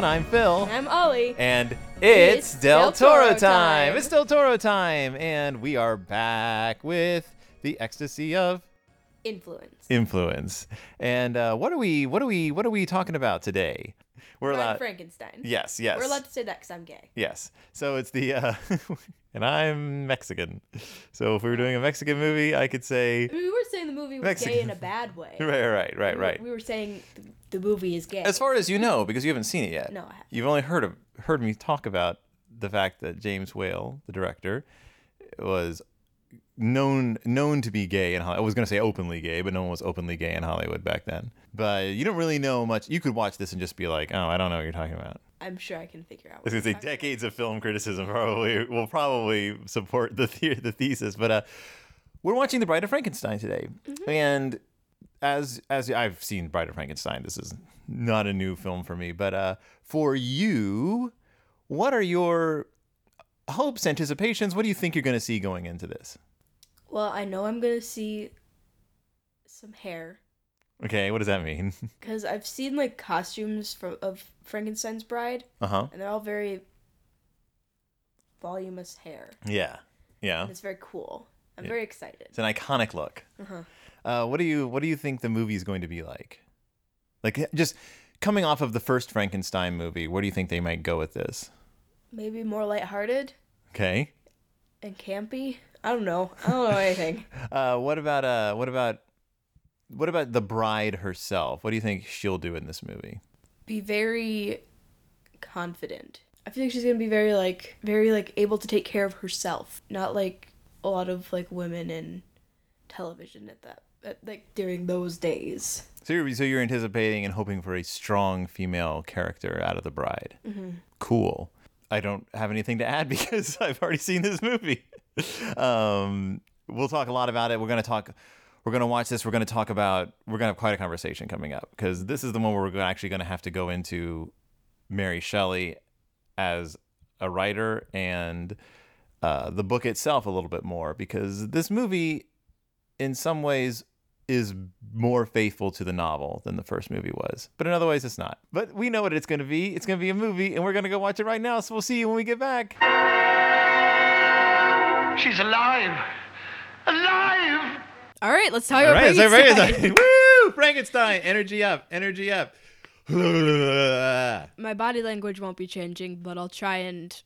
Everyone, I'm Phil. I'm Ollie. And it's, It's Del Toro, Toro time. time. It's Del Toro time. And we are back with the ecstasy of Influence. influence. And uh, what are we what are we what are we talking about today? We're allowed Frankenstein. Yes, yes. We're allowed to say that because I'm gay. Yes. So it's the uh and I'm Mexican. So if we were doing a Mexican movie, I could say I mean, we were saying the movie was Mexican. gay in a bad way. Right, right, right, We were- right. We were saying the movie is gay. As far as you know, because you haven't seen it yet. No, I haven't. You've only heard of heard me talk about the fact that James Whale, the director, was known known to be gay in Hollywood. I was going to say openly gay, but no one was openly gay in Hollywood back then. But you don't really know much. You could watch this and just be like, "Oh, I don't know what you're talking about." I'm sure I can figure out. I was going to say decades of film criticism probably will probably support the the, the thesis, but uh, we're watching The Bride of Frankenstein today, and as as I've seen Bride of Frankenstein, this is not a new film for me, but uh, for you, what are your hopes, anticipations? What do you think you're going to see going into this? Well, I know I'm gonna see some hair Okay, what does that mean? because I've seen like costumes from of Frankenstein's bride, uh huh. and they're all very voluminous hair. Yeah, yeah. And it's very cool. I'm very excited. It's an iconic look. Uh-huh. Uh, what do you What do you think the movie is going to be like? Like just coming off of the first Frankenstein movie, where do you think they might go with this? Maybe more lighthearted Okay. and campy. I don't know. I don't know anything. Uh, what about uh, what about what about the bride herself? What do you think she'll do in this movie? be very confident. I feel like she's gonna be very like very like able to take care of herself, not like a lot of like women in television at that at, like during those days. So you're so you're anticipating and hoping for a strong female character out of the bride. Cool. I don't have anything to add because I've already seen this movie. um, we'll talk a lot about it. We're gonna talk. We're gonna watch this. We're gonna talk about. We're gonna have quite a conversation coming up because this is the one where we're actually gonna have to go into Mary Shelley as a writer and uh, the book itself a little bit more because this movie, in some ways, is more faithful to the novel than the first movie was. But in other ways, it's not. But we know what it's going to be. It's going to be a movie, and we're going to go watch it right now. So we'll see you when we get back. She's alive! Alive! All right, let's talk All about right, so Frankenstein. Frankenstein. Woo! Frankenstein. Energy up. Energy up. My body language won't be changing, but I'll try and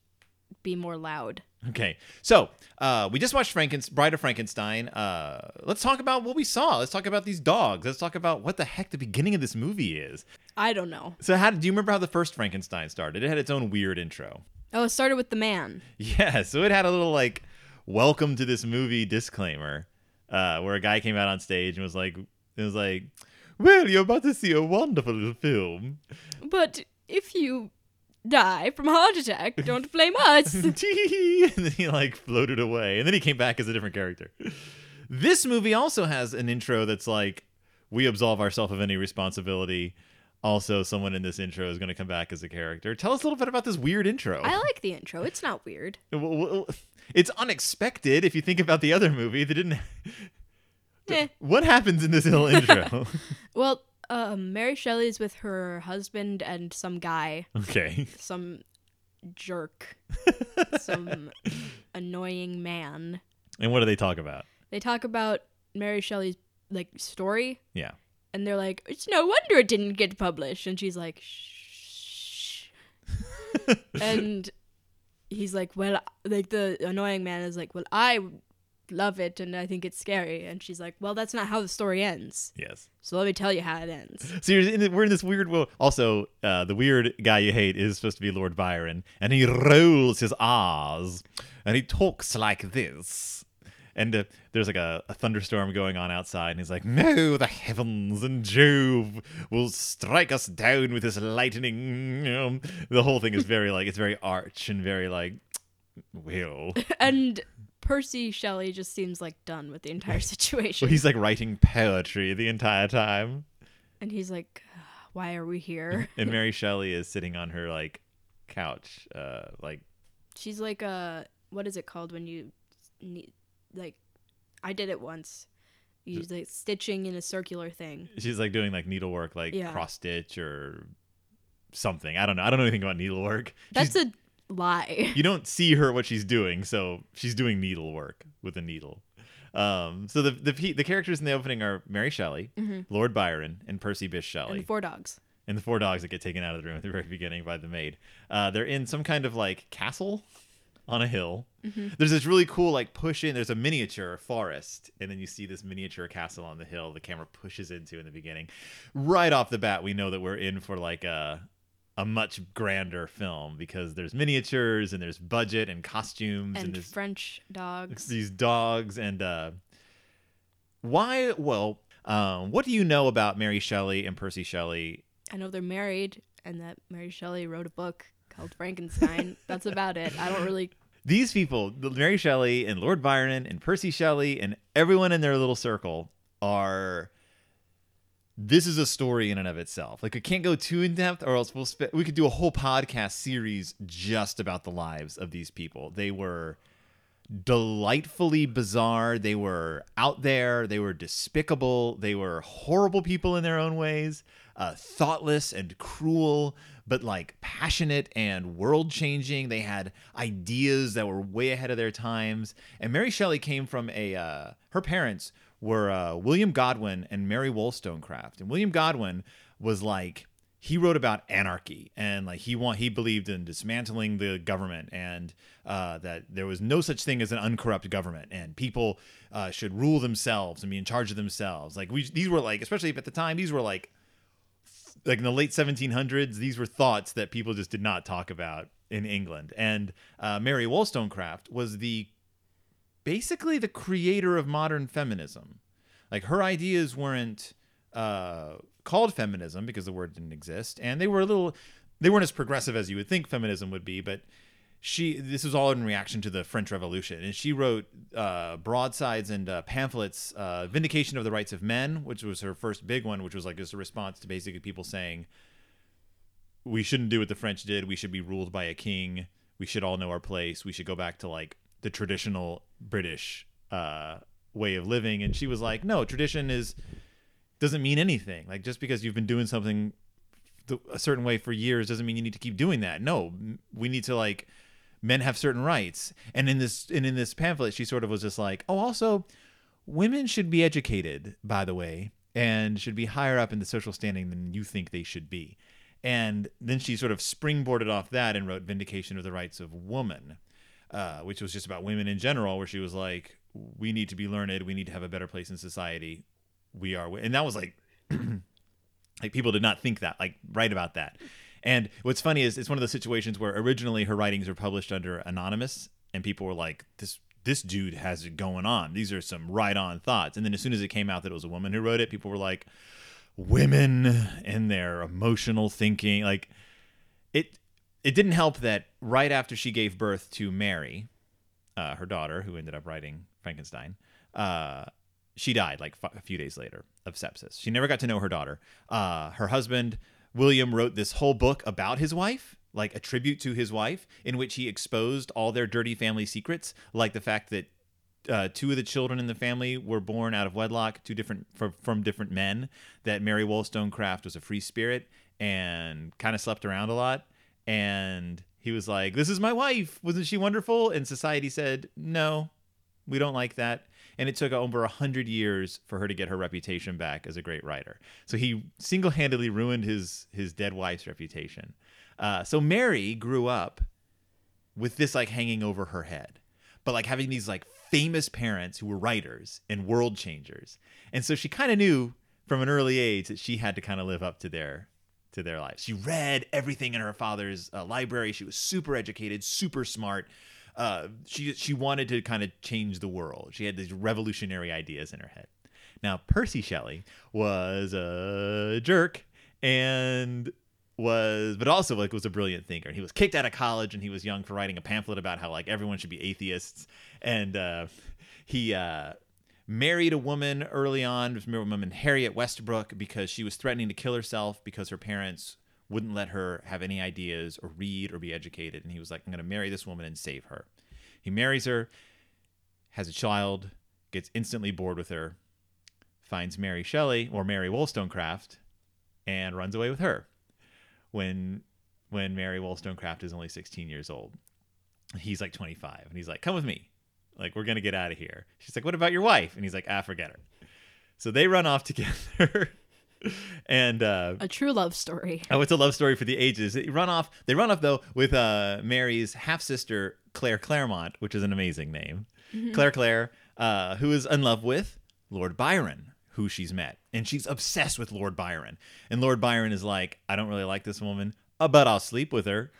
be more loud. Okay, so uh, we just watched Franken's Bride of Frankenstein. Uh, let's talk about what we saw. Let's talk about these dogs. Let's talk about what the heck the beginning of this movie is. I don't know. So, how do you remember how the first Frankenstein started? It had its own weird intro. Oh, it started with the man. Yeah, so it had a little like welcome to this movie disclaimer, uh, where a guy came out on stage and was like it was like, Well, you're about to see a wonderful little film. But if you die from a heart attack, don't blame us. and then he like floated away. And then he came back as a different character. This movie also has an intro that's like, we absolve ourselves of any responsibility. Also, someone in this intro is going to come back as a character. Tell us a little bit about this weird intro. I like the intro. It's not weird. It's unexpected if you think about the other movie that didn't. Eh. What happens in this little intro? Well, um, Mary Shelley's with her husband and some guy, okay. some jerk, some annoying man. And what do they talk about? They talk about Mary Shelley's like story, Yeah. and they're like, "It's no wonder it didn't get published." And she's like, "Shh." and he's like, "Well, like the annoying man is like, well, I love it, and I think it's scary." And she's like, "Well, that's not how the story ends. Yes. So let me tell you how it ends." So you're in, we're in this weird world. Also, uh, the weird guy you hate is supposed to be Lord Byron, and he rolls his R's, and he talks like this. And uh, there's like a, a thunderstorm going on outside, and he's like, "No, the heavens and Jove will strike us down with this lightning." The whole thing is very like it's very arch and very like, will. and Percy Shelley just seems like done with the entire situation. So he's like writing poetry the entire time. and he's like, "Why are we here?" And Mary Shelley is sitting on her like couch, uh, like She's like a what is it called when you need like I did it once. You use like stitching in a circular thing. she's like doing like needlework, like Yeah. cross stitch or something. I don't know. I don't know anything about needlework. She's- That's a lie. you don't see her what she's doing, so she's doing needlework with a needle. Um, so the the the characters in the opening are Mary Shelley, Lord Byron, and Percy Bysshe Shelley, Mm-hmm. And four dogs. and the four dogs that get taken out of the room at the very beginning by the maid. Uh, they're in some kind of like castle on a hill. There's this really cool like push in. There's a miniature forest, and then you see this miniature castle on the hill. The camera pushes into in the beginning. Right off the bat, we know that we're in for like a a much grander film because there's miniatures and there's budget and costumes and, And French dogs. these dogs and uh why well um what do you know about mary shelley and percy shelley I know they're married and that Mary Shelley wrote a book called Frankenstein. That's about it. I don't really these people mary shelley and lord byron and percy shelley and everyone in their little circle are this is a story in and of itself like we can't go too in depth or else we'll we could do a whole podcast series just about the lives of these people they were delightfully bizarre. They were out there. They were despicable. They were horrible people in their own ways, uh, thoughtless and cruel, but like passionate and world changing. They had ideas that were way ahead of their times. And Mary Shelley came from a, uh, her parents were uh, William Godwin and Mary Wollstonecraft. And William Godwin was like, he wrote about anarchy and like he want he believed in dismantling the government and uh, that there was no such thing as an uncorrupt government and people uh, should rule themselves and be in charge of themselves like we these were like especially at the time these were like like in the late 1700s these were thoughts that people just did not talk about in england and uh, mary wollstonecraft was the basically the creator of modern feminism like her ideas weren't uh, called feminism because the word didn't exist, and they were a little they weren't as progressive as you would think feminism would be, but she this was all in reaction to the French Revolution, and she wrote uh, broadsides and uh, pamphlets, uh, "Vindication of the Rights of Men," which was her first big one, which was like just a response to basically people saying we shouldn't do what the French did. We should be ruled by a king. We should all know our place. We should go back to like the traditional British uh, way of living. And she was like, no, tradition is doesn't mean anything. Like just because you've been doing something th- a certain way for years doesn't mean you need to keep doing that. No, we need to like men have certain rights. And in this and in this pamphlet, she sort of was just like, oh, also women should be educated, by the way, and should be higher up in the social standing than you think they should be. And then she sort of springboarded off that and wrote Vindication of the Rights of Woman, uh, which was just about women in general, where she was like, we need to be learned, we need to have a better place in society. We are, and that was like, like people did not think that, like, write about that. And what's funny is it's one of those situations where originally her writings were published under anonymous, and people were like, this this dude has it going on. These are some right on thoughts. And then as soon as it came out that it was a woman who wrote it, people were like, women and their emotional thinking. Like it it didn't help that right after she gave birth to Mary, uh, her daughter, who ended up writing Frankenstein, uh, she died like f- a few days later of sepsis. She never got to know her daughter. Uh, her husband, William, wrote this whole book about his wife, like a tribute to his wife, in which he exposed all their dirty family secrets, like the fact that uh, two of the children in the family were born out of wedlock, two different from, from different men. That Mary Wollstonecraft was a free spirit and kind of slept around a lot. And he was like, "This is my wife. Wasn't she wonderful?" And society said, "No, we don't like that." And it took over a hundred years for her to get her reputation back as a great writer. So he single-handedly ruined his his dead wife's reputation. Uh, so Mary grew up with this like hanging over her head but like having these like famous parents who were writers and world changers. And so she kind of knew from an early age that she had to kind of live up to their to their lives. She read everything in her father's uh, library. She was super educated, super smart. Uh, she she wanted to kind of change the world. She had these revolutionary ideas in her head. Now Percy Shelley was a jerk and was but also like was a brilliant thinker he was kicked out of college and he was young for writing a pamphlet about how like everyone should be atheists and uh he uh married a woman early on a woman harriet westbrook because she was threatening to kill herself because her parents wouldn't let her have any ideas or read or be educated. And he was like i'm going to marry this woman and save her. He marries her has a child gets instantly bored with her finds mary shelley or mary wollstonecraft and runs away with her when when Mary Wollstonecraft is only 16 years old. He's like 25, and he's like, "Come with me, like we're gonna get out of here." She's like, "What about your wife?" And he's like, "Ah, forget her." So they run off together, and uh, A true love story. Oh, it's a love story for the ages. They run off. They run off though with uh, Mary's half sister Claire Clairmont, which is an amazing name. Claire Claire, uh, who is in love with Lord Byron, who she's met, and she's obsessed with Lord Byron. And Lord Byron is like, I don't really like this woman, uh, but I'll sleep with her.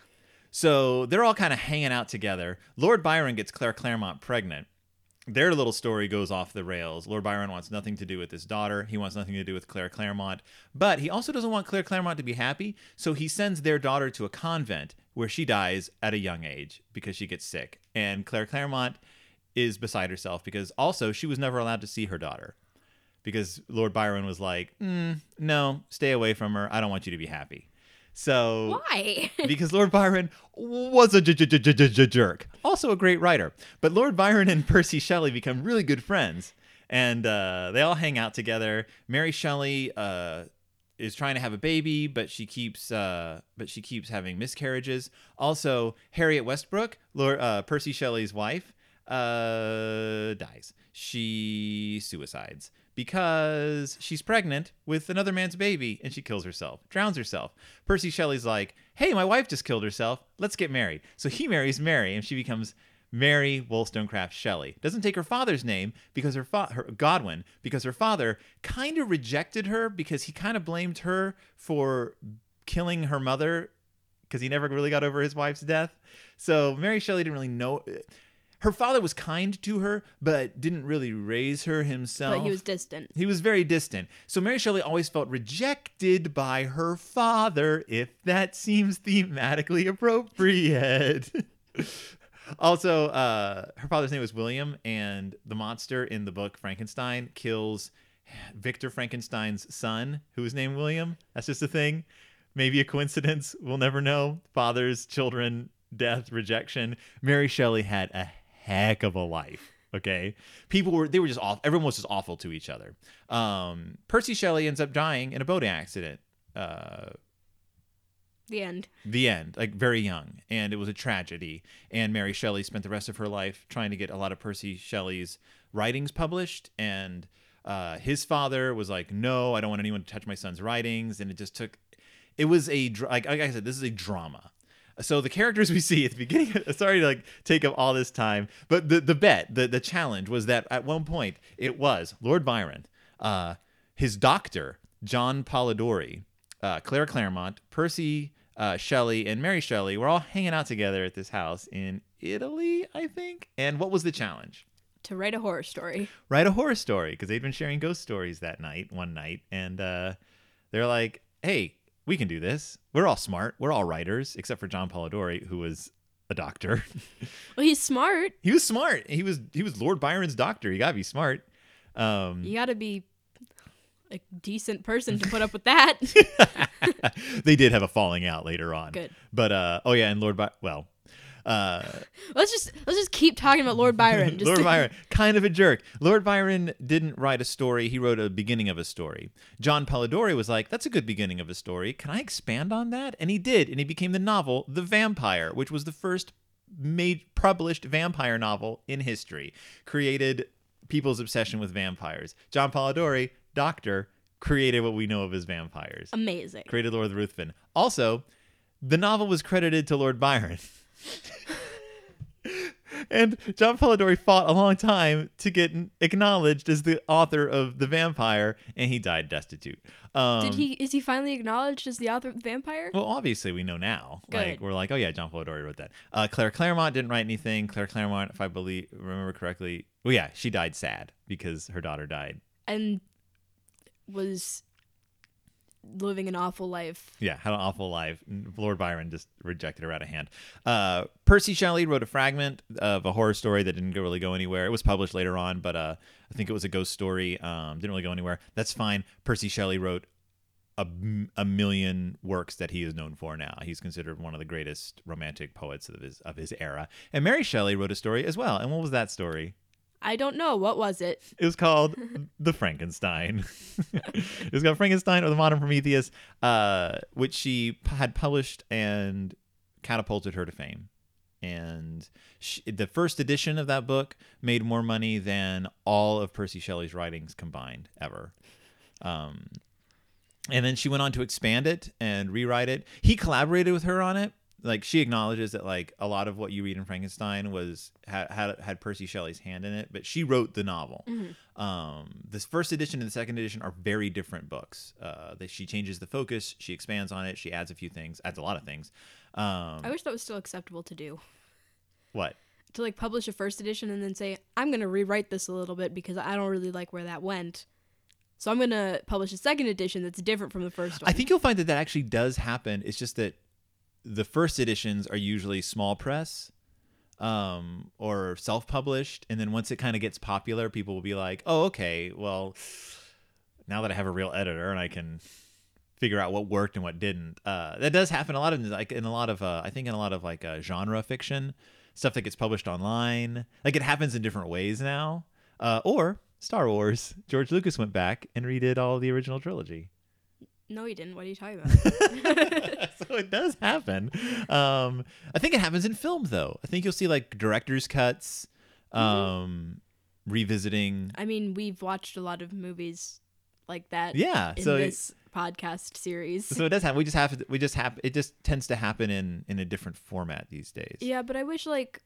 So they're all kind of hanging out together. Lord Byron gets Claire Clairmont pregnant their little story goes off the rails. Lord Byron wants nothing to do with his daughter. He wants nothing to do with Claire Clairmont. But he also doesn't want Claire Clairmont to be happy. So he sends their daughter to a convent where she dies at a young age because she gets sick. And Claire Clairmont is beside herself because also she was never allowed to see her daughter because Lord Byron was like, mm, no, stay away from her. I don't want you to be happy. So Why? because Lord Byron was a j- j- j- jerk, also a great writer. But Lord Byron and Percy Shelley become really good friends, and uh, they all hang out together. Mary Shelley uh, is trying to have a baby, but she keeps uh, but she keeps having miscarriages. Also, Harriet Westbrook, Lord uh, Percy Shelley's wife, uh, dies. She suicides because she's pregnant with another man's baby and she kills herself, drowns herself. Percy Shelley's like, "Hey, my wife just killed herself. Let's get married." So he marries Mary and she becomes Mary Wollstonecraft Shelley. Doesn't take her father's name because her, fa- her Godwin because her father kind of rejected her because he kind of blamed her for killing her mother because he never really got over his wife's death. So Mary Shelley didn't really know. Her father was kind to her, but didn't really raise her himself. but he was distant. He was very distant. So Mary Shelley always felt rejected by her father, if that seems thematically appropriate. also, uh, her father's name was William, and the monster in the book Frankenstein kills Victor Frankenstein's son, who is named William. That's just a thing. Maybe a coincidence. We'll never know. Fathers, children, death, rejection. Mary Shelley had a heck of a life. Okay, people were they were just off. Everyone was just awful to each other. Um, Percy Shelley ends up dying in a boating accident. Uh, The end. the end, like very young, and it was a tragedy. And Mary Shelley spent the rest of her life trying to get a lot of Percy Shelley's writings published, and uh, his father was like, "No, I don't want anyone to touch my son's writings," and it just took. It was a like, like I said, this is a drama. So the characters we see at the beginning, sorry to like take up all this time, but the the bet, the the challenge was that at one point it was Lord Byron, uh, his doctor John Polidori, uh, Claire Clairmont, Percy uh, Shelley, and Mary Shelley were all hanging out together at this house in Italy, I think. And what was the challenge? To write a horror story. Write a horror story because they'd been sharing ghost stories that night, one night, and uh, they're like, "Hey, we can do this. We're all smart. We're all writers, except for John Polidori, who was a doctor. Well, he's smart. he was smart. He was he was Lord Byron's doctor. You gotta be smart. Um, You gotta be a decent person to put up with that. they did have a falling out later on. Good. But uh, oh yeah, and Lord By well, uh, let's just let's just keep talking about Lord Byron. Just Lord Byron, kind of a jerk. Lord Byron didn't write a story; he wrote a beginning of a story. John Polidori was like, "That's a good beginning of a story. Can I expand on that?" And he did, and he became the novel *The Vampire*, which was the first made published vampire novel in history. Created people's obsession with vampires. John Polidori, doctor, created what we know of as vampires amazing. created Lord Ruthven. Also, the novel was credited to Lord Byron. and John Polidori fought a long time to get acknowledged as the author of The Vampire, and he died destitute. Um, Did he? Is he finally acknowledged as the author of The Vampire? Well, obviously, we know now. Like, we're like, oh yeah, John Polidori wrote that. Uh, Claire Clairmont didn't write anything. Claire Clairmont, if I believe remember correctly, well, yeah, she died sad because her daughter died. and was living an awful life. Yeah, had an awful life. Lord Byron just rejected her out of hand. Uh, Percy Shelley wrote a fragment of a horror story that didn't really go anywhere. It was published later on, but uh, I think it was a ghost story. Um, didn't really go anywhere. That's fine. Percy Shelley wrote a, a million works that he is known for now. He's considered one of the greatest romantic poets of his of his era. And Mary Shelley wrote a story as well. And what was that story? I don't know. What was it? It was called The Frankenstein. it was called Frankenstein or The Modern Prometheus, uh, which she had published and catapulted her to fame. And she, the first edition of that book made more money than all of Percy Shelley's writings combined ever. Um, and then she went on to expand it and rewrite it. He collaborated with her on it. Like she acknowledges that like a lot of what you read in Frankenstein was had had, had Percy Shelley's hand in it, but she wrote the novel. Um, this first edition and the second edition are very different books. Uh, that she changes the focus, she expands on it, she adds a few things, adds a lot of things. Um, I wish that was still acceptable to do. what? To like publish a first edition and then say, I'm gonna rewrite this a little bit because I don't really like where that went. So I'm gonna publish a second edition that's different from the first one. I think you'll find that that actually does happen. It's just that the first editions are usually small press um, or self-published, and then once it kind of gets popular, people will be like, "Oh, okay, well, now that I have a real editor and I can figure out what worked and what didn't." Uh, that does happen a lot of like in a lot of uh, I think in a lot of like uh, genre fiction stuff that gets published online. Like it happens in different ways now. Uh, or Star Wars, George Lucas went back and redid all the original trilogy. No, he didn't. What are you talking about? so it does happen. Um, I think it happens in film though. I think you'll see like director's cuts, um, revisiting. I mean, we've watched a lot of movies like that. Yeah, In so it- podcast series. So it does happen. We just have to. We just have. It just tends to happen in in a different format these days. Yeah, but I wish like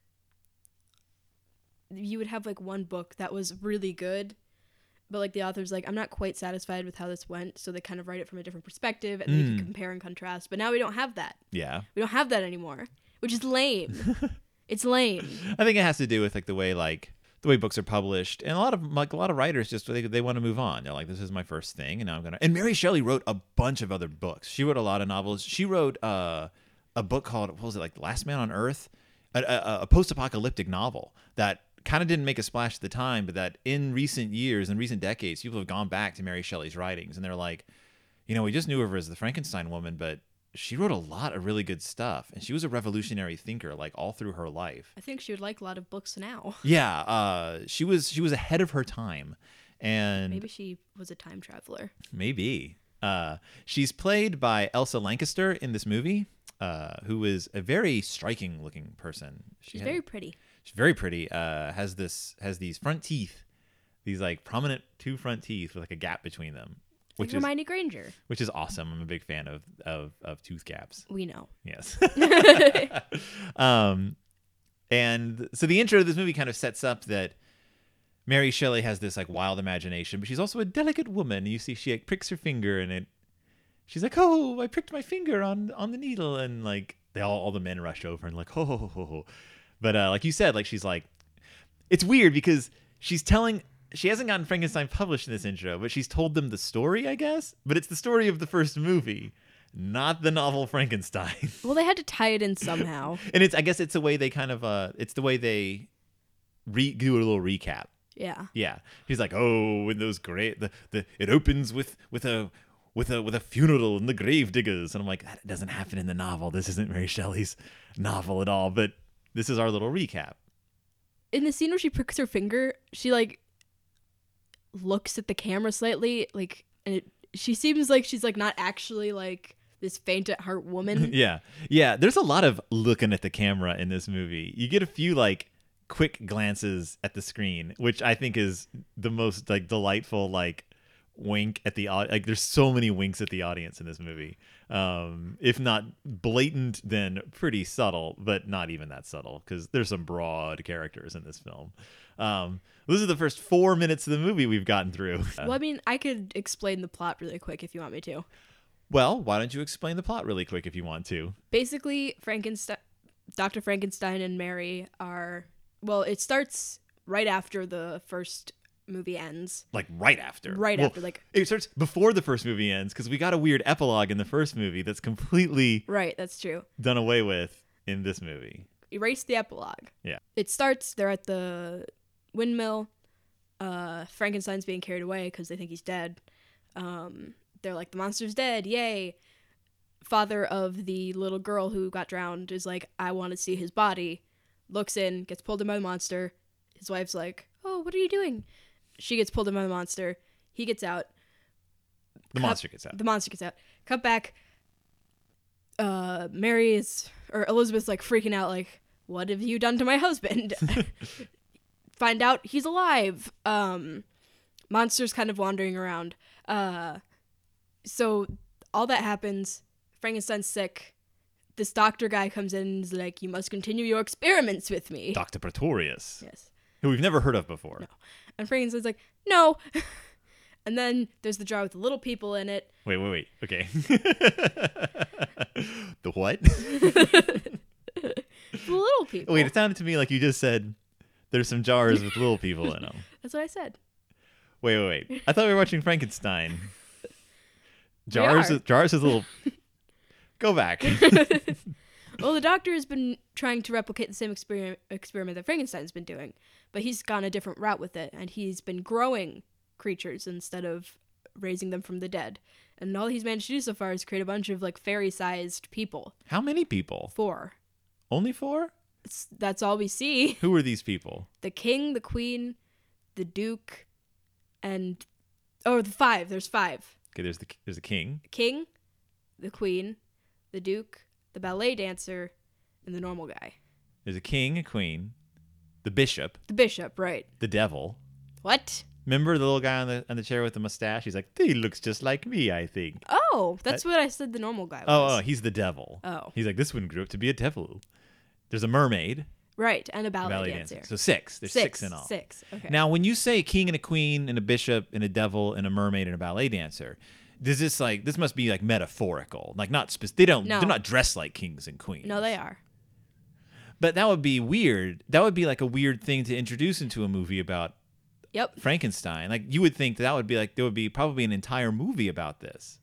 you would have like one book that was really good, but like the author's like, I'm not quite satisfied with how this went, so they kind of write it from a different perspective and then you Mm. can compare and contrast. But now we don't have that. Yeah. We don't have that anymore, which is lame. it's lame. I think it has to do with like the way like the way books are published, and a lot of like a lot of writers just they they want to move on. They're like, this is my first thing, and now I'm gonna. And Mary Shelley wrote a bunch of other books. She wrote a lot of novels. She wrote uh, a book called what was it like, Last Man on Earth, a, a, a post-apocalyptic novel that kind of didn't make a splash at the time, but that in recent years, in recent decades, people have gone back to Mary Shelley's writings, and they're like, you know, we just knew of her as the Frankenstein woman, but she wrote a lot of really good stuff, and she was a revolutionary thinker, like all through her life. I think she would like a lot of books now. Yeah, uh, she was she was ahead of her time, and Maybe she was a time traveler. maybe uh, she's played by Elsa Lanchester in this movie, uh, who is a very striking looking person. She She's had- very pretty. She's very pretty. Uh, has this has these front teeth, these like prominent two front teeth with like a gap between them, Like which is Hermione Granger. which is awesome. I'm a big fan of of, of tooth gaps. We know. Yes. um, and so the intro of this movie kind of sets up that Mary Shelley has this like wild imagination, but she's also a delicate woman. You see, she like, pricks her finger, and it. She's like, "Oh, I pricked my finger on on the needle," and like they all all the men rush over and like, "Oh,", ho, ho, ho, ho." But uh, like you said, like she's like, it's weird because she's telling. She hasn't gotten Frankenstein published in this intro, but she's told them the story, I guess. But it's the story of the first movie, not the novel Frankenstein. Well, they had to tie it in somehow. and it's I guess it's a way they kind of uh it's the way they re- do a little recap. yeah. Yeah, he's like, oh, when those great the, the it opens with with a with a with a funeral and the grave diggers, and I'm like, that doesn't happen in the novel. This isn't Mary Shelley's novel at all. But this is our little recap. in the scene where she pricks her finger, she like looks at the camera slightly, like, and it, she seems like she's like not actually like this faint at heart woman. Yeah, yeah. There's a lot of looking at the camera in this movie. You get a few like quick glances at the screen, which I think is the most like delightful like wink at the like. There's so many winks at the audience in this movie. Um, if not blatant, then pretty subtle, but not even that subtle because there's some broad characters in this film. Um, this is the first four minutes of the movie we've gotten through. well, I mean, I could explain the plot really quick if you want me to. well, why don't you explain the plot really quick if you want to? Basically, Frankenstein, Dr. Frankenstein and Mary are well, it starts right after the first movie ends. like right after. Right after, like- it starts before the first movie ends because we got a weird epilogue in the first movie that's completely Right, that's true. done away with in this movie. erase the epilogue. Yeah. It starts, they're at the windmill. Uh, Frankenstein's being carried away because they think he's dead. Um, they're like, the monster's dead, yay. Father of the little girl who got drowned is like, I want to see his body. Looks in, gets pulled in by the monster, his wife's like, "Oh, what are you doing?" She gets pulled in by the monster. He gets out. The monster gets out. The monster gets out. Cut back. Uh, Mary is or Elizabeth's like freaking out, like, "What have you done to my husband?" Find out he's alive. Um, monster's kind of wandering around. Uh, so all that happens. Frankenstein's sick. This doctor guy comes in and is like, "You must continue your experiments with me." Dr. Pretorius, yes. who we've never heard of before. And Frankenstein's like, "No." and then there's the jar with the little people in it. Wait, wait, wait. Okay. the what? The little people. Wait, it sounded to me like you just said there's some jars with little people in them. That's what I said. Wait, wait, wait. I thought we were watching Frankenstein. Jars, are. with, jars with little. Go back. Well, the doctor has been trying to replicate the same experiment experiment that Frankenstein's been doing, but he's gone a different route with it, and he's been growing creatures instead of raising them from the dead. And all he's managed to do so far is create a bunch of like fairy-sized people. How many people? Four. Only four? It's, that's all we see. Who are these people? The king, the queen, the duke, and oh, the five. There's five. Okay, there's the there's the king. The king, the queen, the duke, the ballet dancer, and the normal guy. There's a king, a queen, the bishop, The bishop, right? the devil. What? Remember the little guy on the on the chair with the mustache? He's like, he looks just like me, I think. Oh, that's what I said the normal guy oh, was. Oh, oh, he's the devil. Oh. He's like, this one grew up to be a devil. There's a mermaid, Right, and a a ballet, ballet dancer. dancer. So six. There's six, in all. Six. Okay. Now, when you say a king and a queen and a bishop and a devil and a mermaid and a ballet dancer, does this like this must be like metaphorical? Like not spe- they don't No. they're not dressed like kings and queens. no, they are. But that would be weird. That would be like a weird thing to introduce into a movie about Yep. Frankenstein. Like you would think that, that would be like there would be probably an entire movie about this.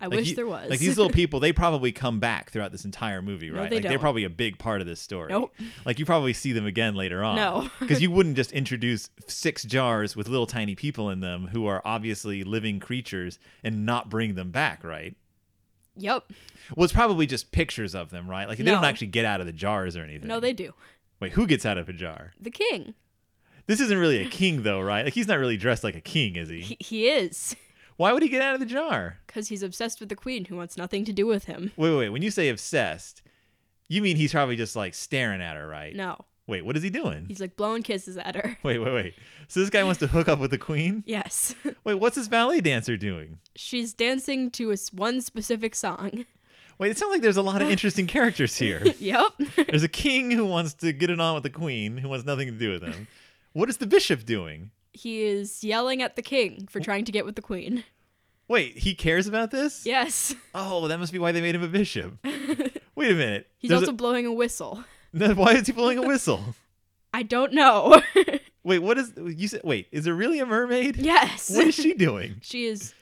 I Like wish you- there was. Like these little people, they probably come back throughout this entire movie, No, right? they like they're probably a big part of this story. Nope. Like you probably see them again later on. No. Because you wouldn't just introduce six jars with little tiny people in them who are obviously living creatures and not bring them back, right? Yep. Well, it's probably just pictures of them, right? Like they don't actually get out of the jars or anything. No, they do. Wait, who gets out of a jar? The king. This isn't really a king, though, right? Like he's not really dressed like a king, is he? He, he is. Why would he get out of the jar? Because he's obsessed with the queen who wants nothing to do with him. Wait, wait, wait. When you say obsessed, you mean he's probably just like staring at her, right? No. Wait, what is he doing? He's like blowing kisses at her. Wait, wait, wait. So this guy wants to hook up with the queen? Yes. Wait, what's this ballet dancer doing? She's dancing to a one specific song. Wait, it sounds like there's a lot of interesting characters here. Yep. There's a king who wants to get it on with the queen, who wants nothing to do with him. What is the bishop doing? he is yelling at the king for trying to get with the queen. Wait, he cares about this? Yes. Oh, that must be why they made him a bishop. Wait a minute. He's There's also blowing a whistle. then why is he blowing a whistle? I don't know. Wait, what is you said? Wait, is there really a mermaid? yes. What is she doing? She is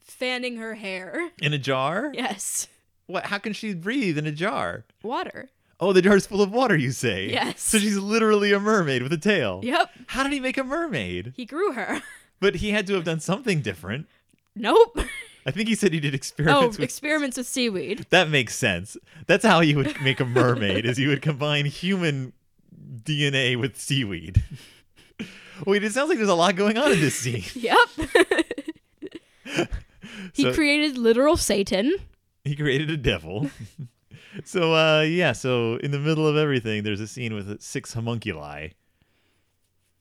fanning her hair. In a jar? Yes. What? How can she breathe in a jar? Water. Oh, the jar's full of water. You say? Yes. So she's literally a mermaid with a tail. Yep. How did he make a mermaid? He grew her. But he had to have done something different. Nope. I think he said he did Oh, experiments with. experiments with seaweed. that makes sense. That's how you would make a mermaid. is you would combine human DNA with seaweed. Wait, it sounds like there's a lot going on in this scene. Yep. he So- created literal Satan. He created a devil. so uh yeah, so in the middle of everything there's a scene with six homunculi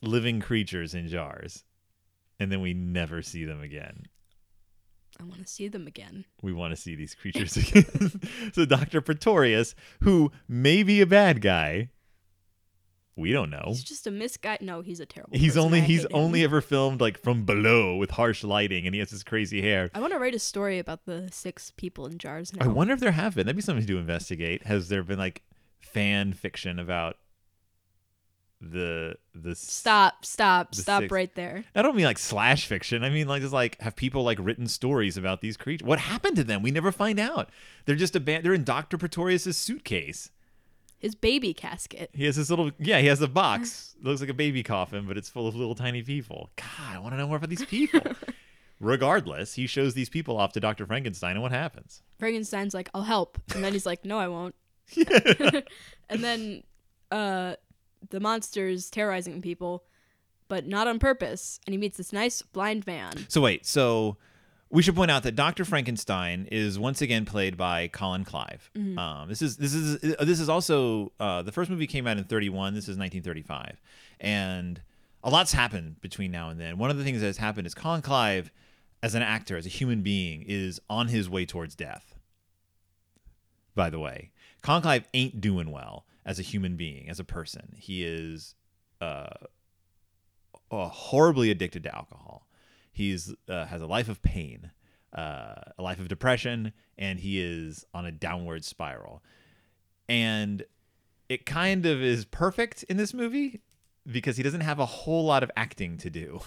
living creatures in jars. And then we never see them again. I want to see them again. We want to see these creatures again. so Dr. Pretorius, who may be a bad guy, we don't know. He's just a misguided. No, he's a terrible. He's person. only I he's only ever filmed like from below with harsh lighting and he has this crazy hair. I want to write a story about the six people in jars. Now. I wonder if there have been. That'd be something to investigate. Has there been like fan fiction about the the Stop! Stop! The stop six- right there. I don't mean like slash fiction. I mean like just like have people like written stories about these creatures. What happened to them? We never find out. They're just a band. They're in Doctor Pretorius's suitcase. His baby casket. He has this little yeah. He has a box. It looks like a baby coffin, but it's full of little tiny people. God, I want to know more about these people. Regardless, he shows these people off to Doctor Frankenstein, and what happens? Frankenstein's like, "I'll help," and then he's like, "No, I won't." and then, uh, the monsters terrorizing people, but not on purpose. And he meets this nice blind man. So wait, so we should point out that Doctor Frankenstein is once again played by Colin Clive. Um, this is this is this is also uh, the first movie came out in 31. This is 1935, and a lot's happened between now and then. One of the things that has happened is Colin Clive, as an actor, as a human being, is on his way towards death. By the way, Colin Clive ain't doing well as a human being, as a person. He is uh, uh, horribly addicted to alcohol. He's uh, has a life of pain, uh, a life of depression, and he is on a downward spiral. And it kind of is perfect in this movie because he doesn't have a whole lot of acting to do.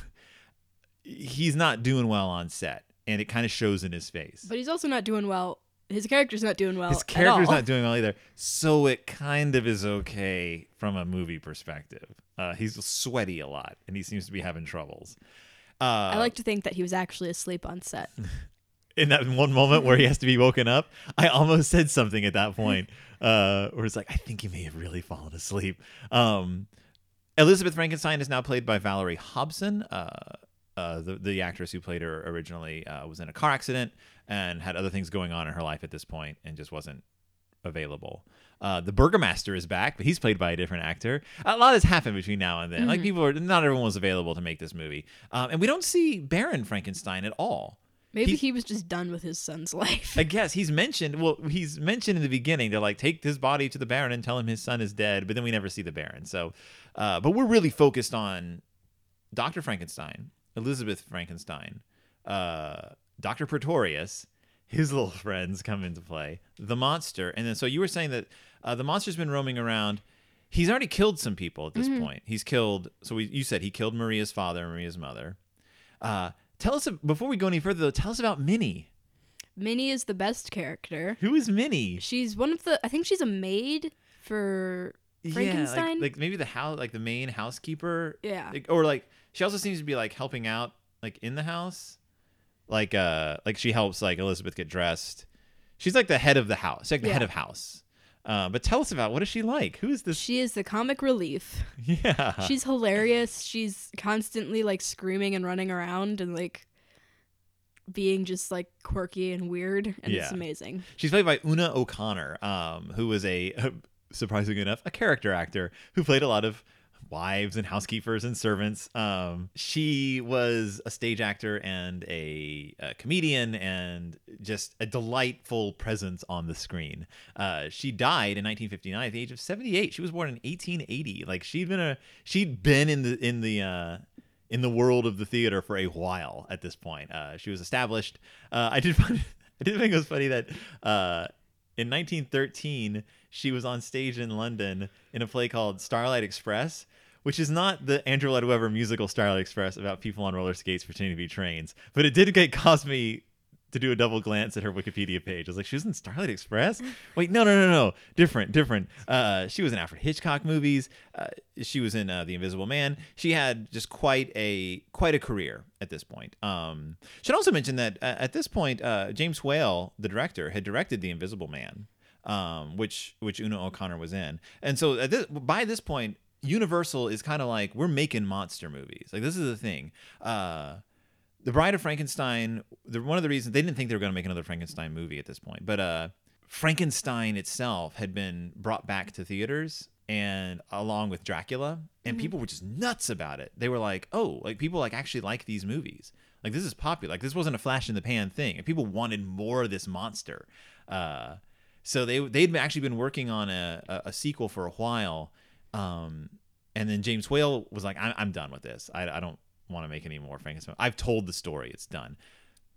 He's not doing well on set, and it kind of shows in his face. But he's also not doing well. His character's not doing well. his character's not doing well either, so it kind of is okay from a movie perspective. Uh, he's sweaty a lot, and he seems to be having troubles. Uh, I like to think that he was actually asleep on set. in that one moment where he has to be woken up, I almost said something at that point, uh, where it's like, I think he may have really fallen asleep. Um, Elizabeth Frankenstein is now played by Valerie Hobson. Uh, uh, the, the actress who played her originally uh, was in a car accident and had other things going on in her life at this point and just wasn't available. Uh, the Burgomaster is back, but he's played by a different actor. A lot has happened between now and then. Like people are, not everyone was available to make this movie, um, and we don't see Baron Frankenstein at all. Maybe He- he was just done with his son's life. I guess he's mentioned. Well, he's mentioned in the beginning. They're like, take his body to the Baron and tell him his son is dead. But then we never see the Baron. So, uh, but we're really focused on Doctor Frankenstein, Elizabeth Frankenstein, uh, Doctor Pretorius. His little friends come into play. The monster, and then so you were saying that uh, the monster's been roaming around. He's already killed some people at this point. He's killed. So we, you said he killed Maria's father and Maria's mother. Uh, tell us before we go any further. though. Tell us about Minnie. Minnie is the best character. Who is Minnie? She's one of the. I think she's a maid for Frankenstein. Yeah, like, like maybe the house, like the main housekeeper. Yeah. Like, or like she also seems to be like helping out, like in the house, like uh, like she helps like Elizabeth get dressed. She's like the head of the house, She's like the head of house. Uh, but tell us about what is she like? Who is this? she is the comic relief. yeah, She's hilarious. She's constantly like screaming and running around and like being just like quirky and weird, and it's amazing. She's played by Una O'Connor, um, who was a surprisingly enough a character actor who played a lot of wives and housekeepers and servants. Um, she was a stage actor and a, a comedian and just a delightful presence on the screen. Uh, she died in 1959 at the age of 78. She was born in 1880. Like she'd been a she'd been in the in the uh, in the world of the theater for a while at this point. Uh, she was established. Uh, I did find I did think it was funny that uh, in 1913 she was on stage in London in a play called Starlight Express. Which is not the Andrew Lloyd Webber musical Starlight Express about people on roller skates pretending to be trains, but it did get cause me to do a double glance at her Wikipedia page. I was like, she was in Starlight Express? Wait, no, no, no, no. Different, different. Uh, she was in Alfred Hitchcock movies. Uh, she was in uh, The Invisible Man. She had just quite a quite a career at this point. Um, should also mention that uh, at this point, uh, James Whale, the director, had directed The Invisible Man, um, which which Una O'Connor was in. And so at this, by this point, Universal is kind of like we're making monster movies. Like this is the thing. Uh, the Bride of Frankenstein. The, one of the reasons they didn't think they were going to make another Frankenstein movie at this point, but uh, Frankenstein itself had been brought back to theaters and along with Dracula, and people were just nuts about it. They were like, "Oh, like people like actually like these movies. Like this is popular. Like this wasn't a flash in the pan thing, and people wanted more of this monster." Uh, so they they'd actually been working on a, a, a sequel for a while, um, and then James Whale was like, "I'm, I'm done with this. I, I don't want to make any more Frankenstein. I've told the story. It's done."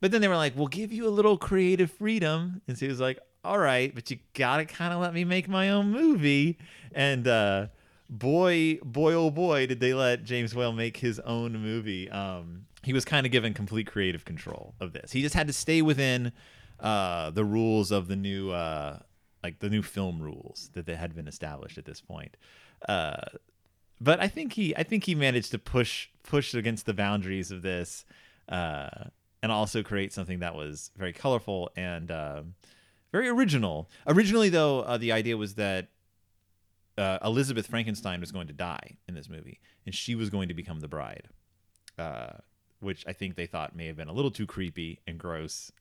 But then they were like, "We'll give you a little creative freedom," and so he was like, "All right, but you gotta kind of let me make my own movie." And uh, boy, boy, oh boy, did they let James Whale make his own movie. Um, he was kind of given complete creative control of this. He just had to stay within uh, the rules of the new, uh, like the new film rules that they had been established at this point. Uh, but I think he, I think he managed to push push against the boundaries of this, uh, and also create something that was very colorful and uh, very original. Originally, though, uh, the idea was that uh, Elizabeth Frankenstein was going to die in this movie, and she was going to become the bride, uh, which I think they thought may have been a little too creepy and gross,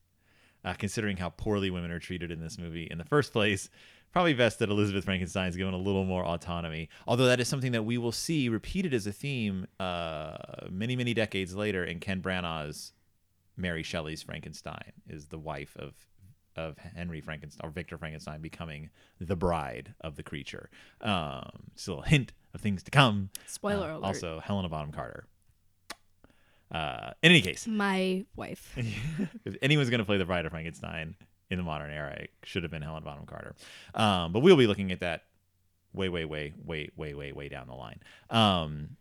uh, considering how poorly women are treated in this movie in the first place. Probably best that Elizabeth Frankenstein is given a little more autonomy, although that is something that we will see repeated as a theme uh, many, many decades later in Ken Branagh's Mary Shelley's Frankenstein is the wife of of Henry Frankenstein or Victor Frankenstein becoming the bride of the creature. Um, just a little hint of things to come. Spoiler Uh, alert. Also, Helena Bonham Carter. Uh, in any case, My wife. if anyone's going to play the bride of Frankenstein in the modern era, it should have been Helena Bonham Carter. Um, but we'll be looking at that way, way, way, way, way, way, way down the line. Um,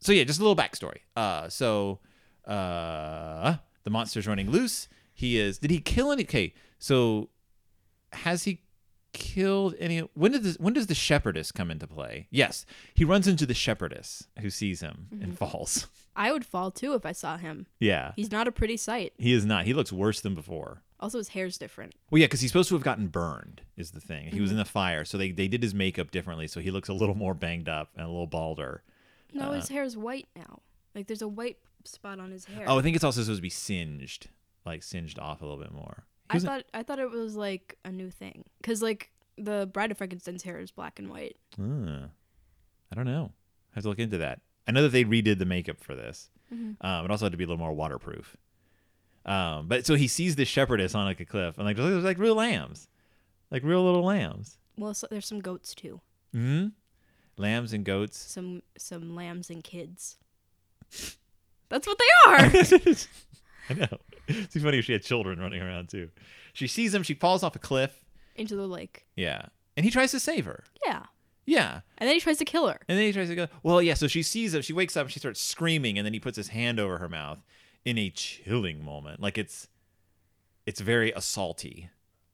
so yeah, just a little backstory. Uh, so uh, the monster's running loose. He is. Did he kill any? Okay, so has he killed any? When did this? When does the shepherdess come into play? Yes, he runs into the shepherdess who sees him and falls. I would fall too if I saw him. Yeah, He's not a pretty sight. he is not. He looks worse than before. Also, his hair's different. Well, yeah, because he's supposed to have gotten burned. Is the thing. He was in the fire, so they they did his makeup differently, so he looks a little more banged up and a little balder. No, his hair is white now. Like there's a white spot on his hair. Oh, I think it's also supposed to be singed, like singed off a little bit more. I thought I thought it was like a new thing because like the Bride of Frankenstein's hair is black and white. Uh, I don't know. I have to look into that. I know that they redid the makeup for this. Mm-hmm. Um, it also had to be a little more waterproof. Um, but so he sees this shepherdess on like a cliff, and like there's like real lambs, like real little lambs. Well, so, there's some goats too. Hmm. Lambs and goats. Some some lambs and kids. That's what they are. I know. It's too funny if she had children running around too. She sees him. She falls off a cliff. Into the lake. Yeah, and he tries to save her. Yeah. Yeah, And then he tries to kill her. And then he tries to go, well, yeah. So she sees him. She wakes up and she starts screaming. And then he puts his hand over her mouth in a chilling moment. Like it's, it's very assaulty.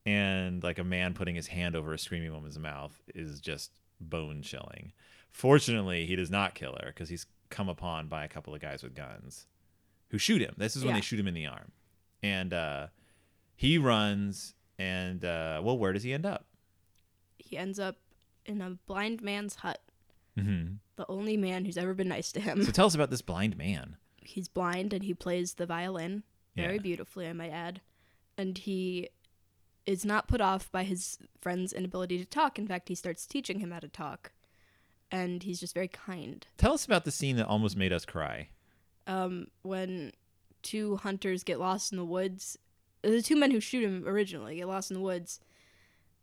And like a man putting his hand over a screaming woman's mouth is just bone chilling. Fortunately, he does not kill her because he's come upon by a couple of guys with guns who shoot him. This is when Yeah. they shoot him in the arm. And uh, he runs. And uh, well, where does he end up? He ends up in a blind man's hut. Mm-hmm. The only man who's ever been nice to him. So tell us about this blind man. He's blind and he plays the violin very Yeah. beautifully, I might add. And he is not put off by his friend's inability to talk. In fact, he starts teaching him how to talk. And he's just very kind. Tell us about the scene that almost made us cry. Um, when two hunters get lost in the woods, the two men who shoot him originally get lost in the woods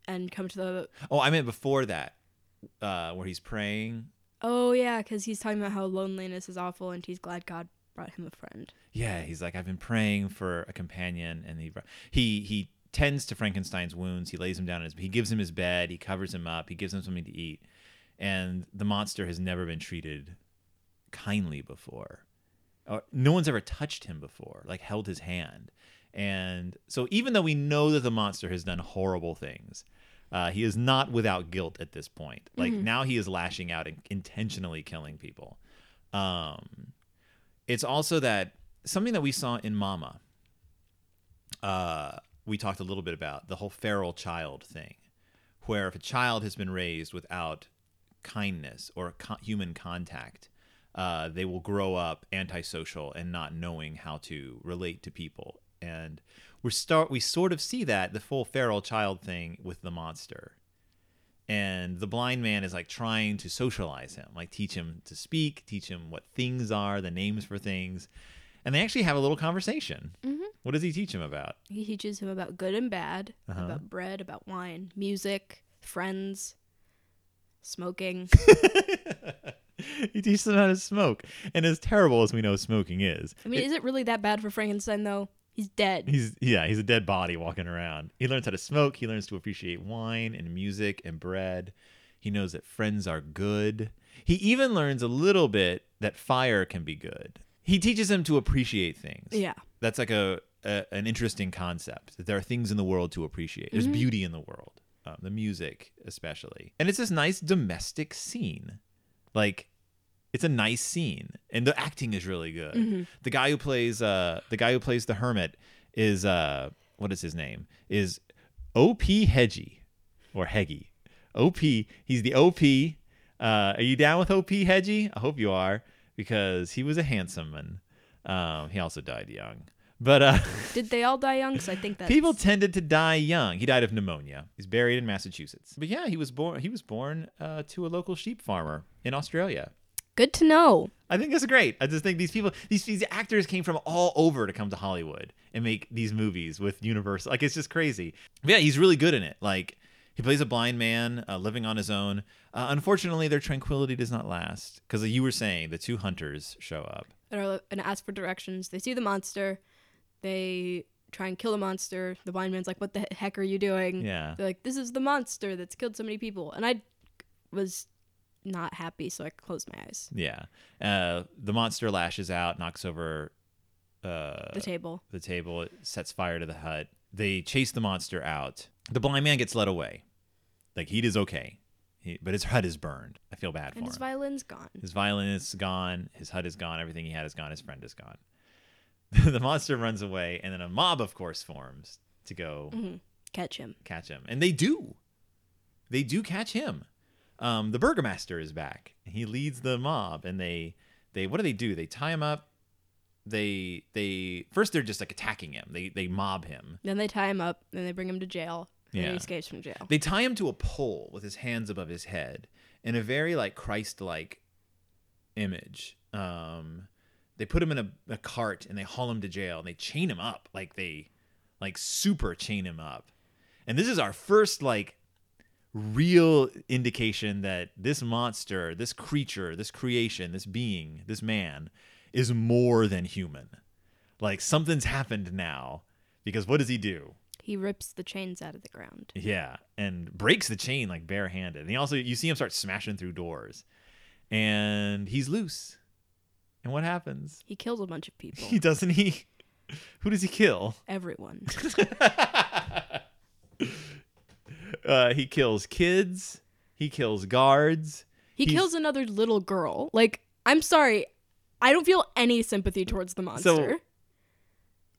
and come to the. Oh, I meant before that, uh, where he's praying. Oh, yeah, because he's talking about how loneliness is awful and he's glad God brought him a friend. Yeah, he's like, I've been praying for a companion, and he he he tends to Frankenstein's wounds. He lays him down. In his, he gives him his bed. He covers him up. He gives him something to eat. And the monster has never been treated kindly before. Or no one's ever touched him before, like held his hand. And so, even though we know that the monster has done horrible things, uh, he is not without guilt at this point. Like now, he is lashing out and intentionally killing people. Um, it's also that something that we saw in Mama. Uh, we talked a little bit about the whole feral child thing, where if a child has been raised without kindness or co- human contact, uh, they will grow up antisocial and not knowing how to relate to people. And we start we sort of see that the full feral child thing with the monster. And the blind man is like trying to socialize him, like teach him to speak, teach him what things are, the names for things. And they actually have a little conversation. What does he teach him about? He teaches him about good and bad, Uh-huh. about bread, about wine, music, friends, smoking. he teaches him how to smoke. And as terrible as we know smoking is, I mean, is it really that bad for Frankenstein though? He's dead. He's yeah, he's a dead body walking around. He learns how to smoke. He learns to appreciate wine and music and bread. He knows that friends are good. He even learns a little bit that fire can be good. He teaches him to appreciate things. Yeah. that's like a, a an interesting concept. That there are things in the world to appreciate. There's beauty in the world, um, the music especially, and it's this nice domestic scene. Like it's a nice scene and the acting is really good the guy who plays uh the guy who plays the hermit is uh what is his name is op hedgie or heggy op he's the op Uh, are you down with OP Hedgie? I hope you are because he was a handsome man. Um, he also died young. But uh, Did they all die young? 'Cause I think that people tended to die young. He died of pneumonia. He's buried in Massachusetts. But yeah, he was born. He was born uh, to a local sheep farmer in Australia. Good to know. I think that's great. I just think these people, these these actors came from all over to come to Hollywood and make these movies with Universal. Like it's just crazy. But yeah, he's really good in it. Like he plays a blind man uh, living on his own. Uh, unfortunately, their tranquility does not last because you were saying the two hunters show up. And ask for directions. They see the monster. They try and kill the monster. The blind man's like, "What the heck are you doing?" Yeah. They're like, "This is the monster that's killed so many people." And I was not happy, so I close my eyes. Yeah. Uh, the monster lashes out, knocks over uh, The table. the table. It sets fire to the hut. They chase the monster out. The blind man gets led away. Like he is okay, he, but his hut is burned. I feel bad And for him. his violin's gone. His violin is gone. His hut is gone. Everything he had is gone. His friend is gone. the monster runs away, and then a mob, of course, forms to go Catch him. catch him, and they do. They do catch him. Um, the burgomaster is back. He leads the mob, and they they what do they do? They tie him up. They they first they're just like attacking him. They they mob him. Then they tie him up. Then they bring him to jail. And Yeah. he escapes from jail. They tie him to a pole with his hands above his head in a very like Christ-like image. Um, they put him in a, a cart and they haul him to jail and they chain him up like they like super chain him up. And this is our first like real indication that this monster, this creature, this creation, this being, this man is more than human. Like something's happened now because what does he do? He rips the chains out of the ground. Yeah, and breaks the chain like barehanded. And he also you see him start smashing through doors. And he's loose. And what happens? He kills a bunch of people. He doesn't he Who does he kill? Everyone. Uh he kills kids, he kills guards. He He's- kills another little girl. Like, I'm sorry. I don't feel any sympathy towards the monster.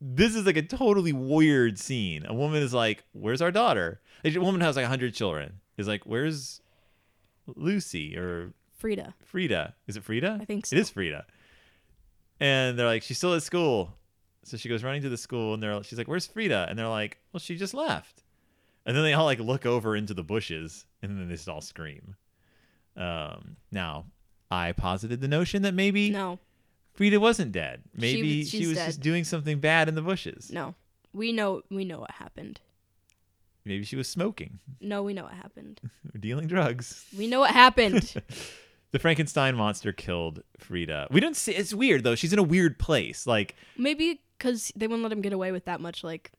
This is like a totally weird scene. A woman is like, "Where's our daughter?" A woman has like 100 children. Is like, "Where's Lucy or Frida. Frida. Is it Frida? I think so. It is Frida. And they're like, she's still at school. So she goes running to the school and they're she's like, Where's Frida? And they're like, Well, she just left. And then they all like look over into the bushes and then they just all scream. Um now I posited the notion that maybe No, Frida wasn't dead. Maybe was- she, was dead. just doing something bad in the bushes. no. We know we know what happened. Maybe she was smoking No, we know what happened. dealing drugs. We know what happened. The Frankenstein monster killed Frida. We don't see it's weird though. She's in a weird place. Like Maybe because they wouldn't let him get away with that much. Like,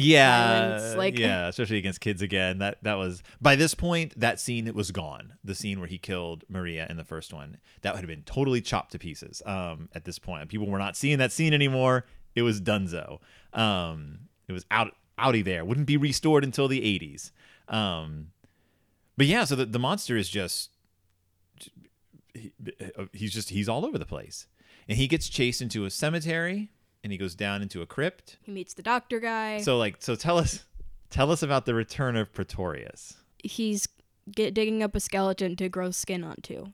yeah violence, like- yeah especially against kids again. That that was by this point that scene it was gone. The scene where he killed maria in the first one that would have been totally chopped to pieces um at this point. People were not seeing that scene anymore. It was dunzo um it was out outy there. Wouldn't be restored until the 80s um but yeah so the, the monster is just he, he's just he's all over the place. And he gets chased into a cemetery and he goes down into a crypt he meets the doctor guy. so like so tell us tell us about the return of Pretorius. He's get, digging up a skeleton to grow skin onto.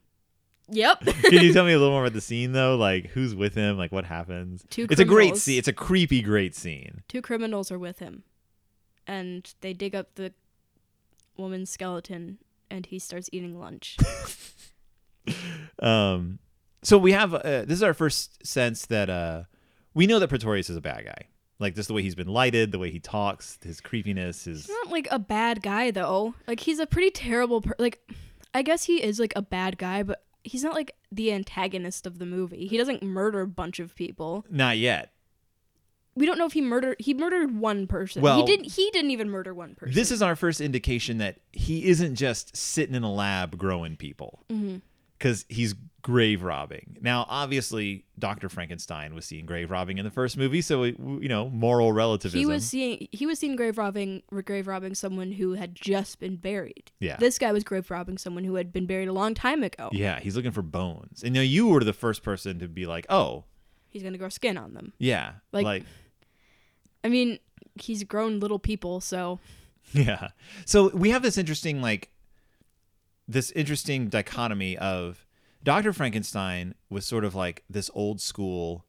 Yep. Can you tell me a little more about the scene though? Like who's with him? Like what happens? Two it's a great scene. It's a creepy great scene. Two criminals are with him, and they dig up the woman's skeleton, and he starts eating lunch. Um so we have uh, this is our first sense that uh we know that Pretorius is a bad guy. Like just the way he's been lighted, the way he talks, his creepiness, his He's not like a bad guy though. Like he's a pretty terrible per- like I guess he is like a bad guy, but he's not like the antagonist of the movie. He doesn't murder a bunch of people. not yet. We don't know if he murdered he murdered one person. Well- he didn't he didn't even murder one person. This is our first indication that he isn't just sitting in a lab growing people. Mm-hmm. Because he's grave robbing. Now, obviously, Dr. Frankenstein was seeing grave robbing in the first movie, so, it- you know, moral relativism. he was seeing he was seen grave robbing grave robbing someone who had just been buried. Yeah. This guy was grave robbing someone who had been buried a long time ago. yeah, he's looking for bones. And, you know, you were the first person to be like, oh, He's gonna grow skin on them. yeah. Like- like I mean, he's grown little people, so Yeah. So we have this interesting like this interesting dichotomy of Dr. Frankenstein was sort of like this old school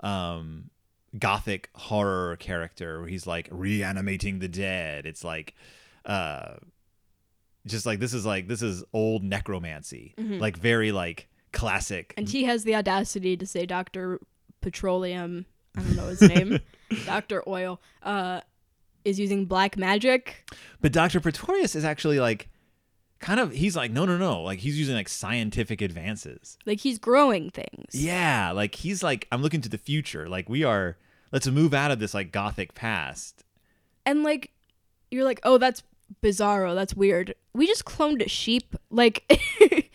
um gothic horror character where he's like reanimating the dead. It's like uh just like this is like this is old necromancy. Like very like classic. And he has the audacity to say Dr. Petroleum, I don't know his name, Dr. Oil, uh, is using black magic. But Dr. Pretorius is actually like kind of he's like no no no like he's using like scientific advances. Like he's growing things. Yeah, like he's like I'm looking to the future. Like we are let's move out of this like gothic past. And like, you're like, oh, that's bizarro. That's weird. We just cloned a sheep. Like,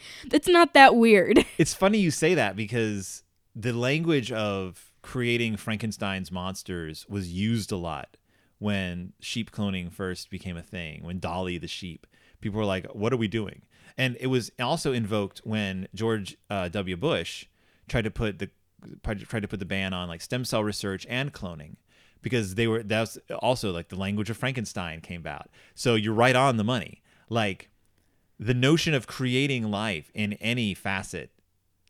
that's not that weird. It's funny you say that because the language of creating Frankenstein's monsters was used a lot when sheep cloning first became a thing. When Dolly the sheep, people were like, "What are we doing?" And it was also invoked when George uh, W. Bush tried to put the tried to- put the ban on like stem cell research and cloning because they were that's also like the language of Frankenstein came about. So you're right on the money. Like the notion of creating life in any facet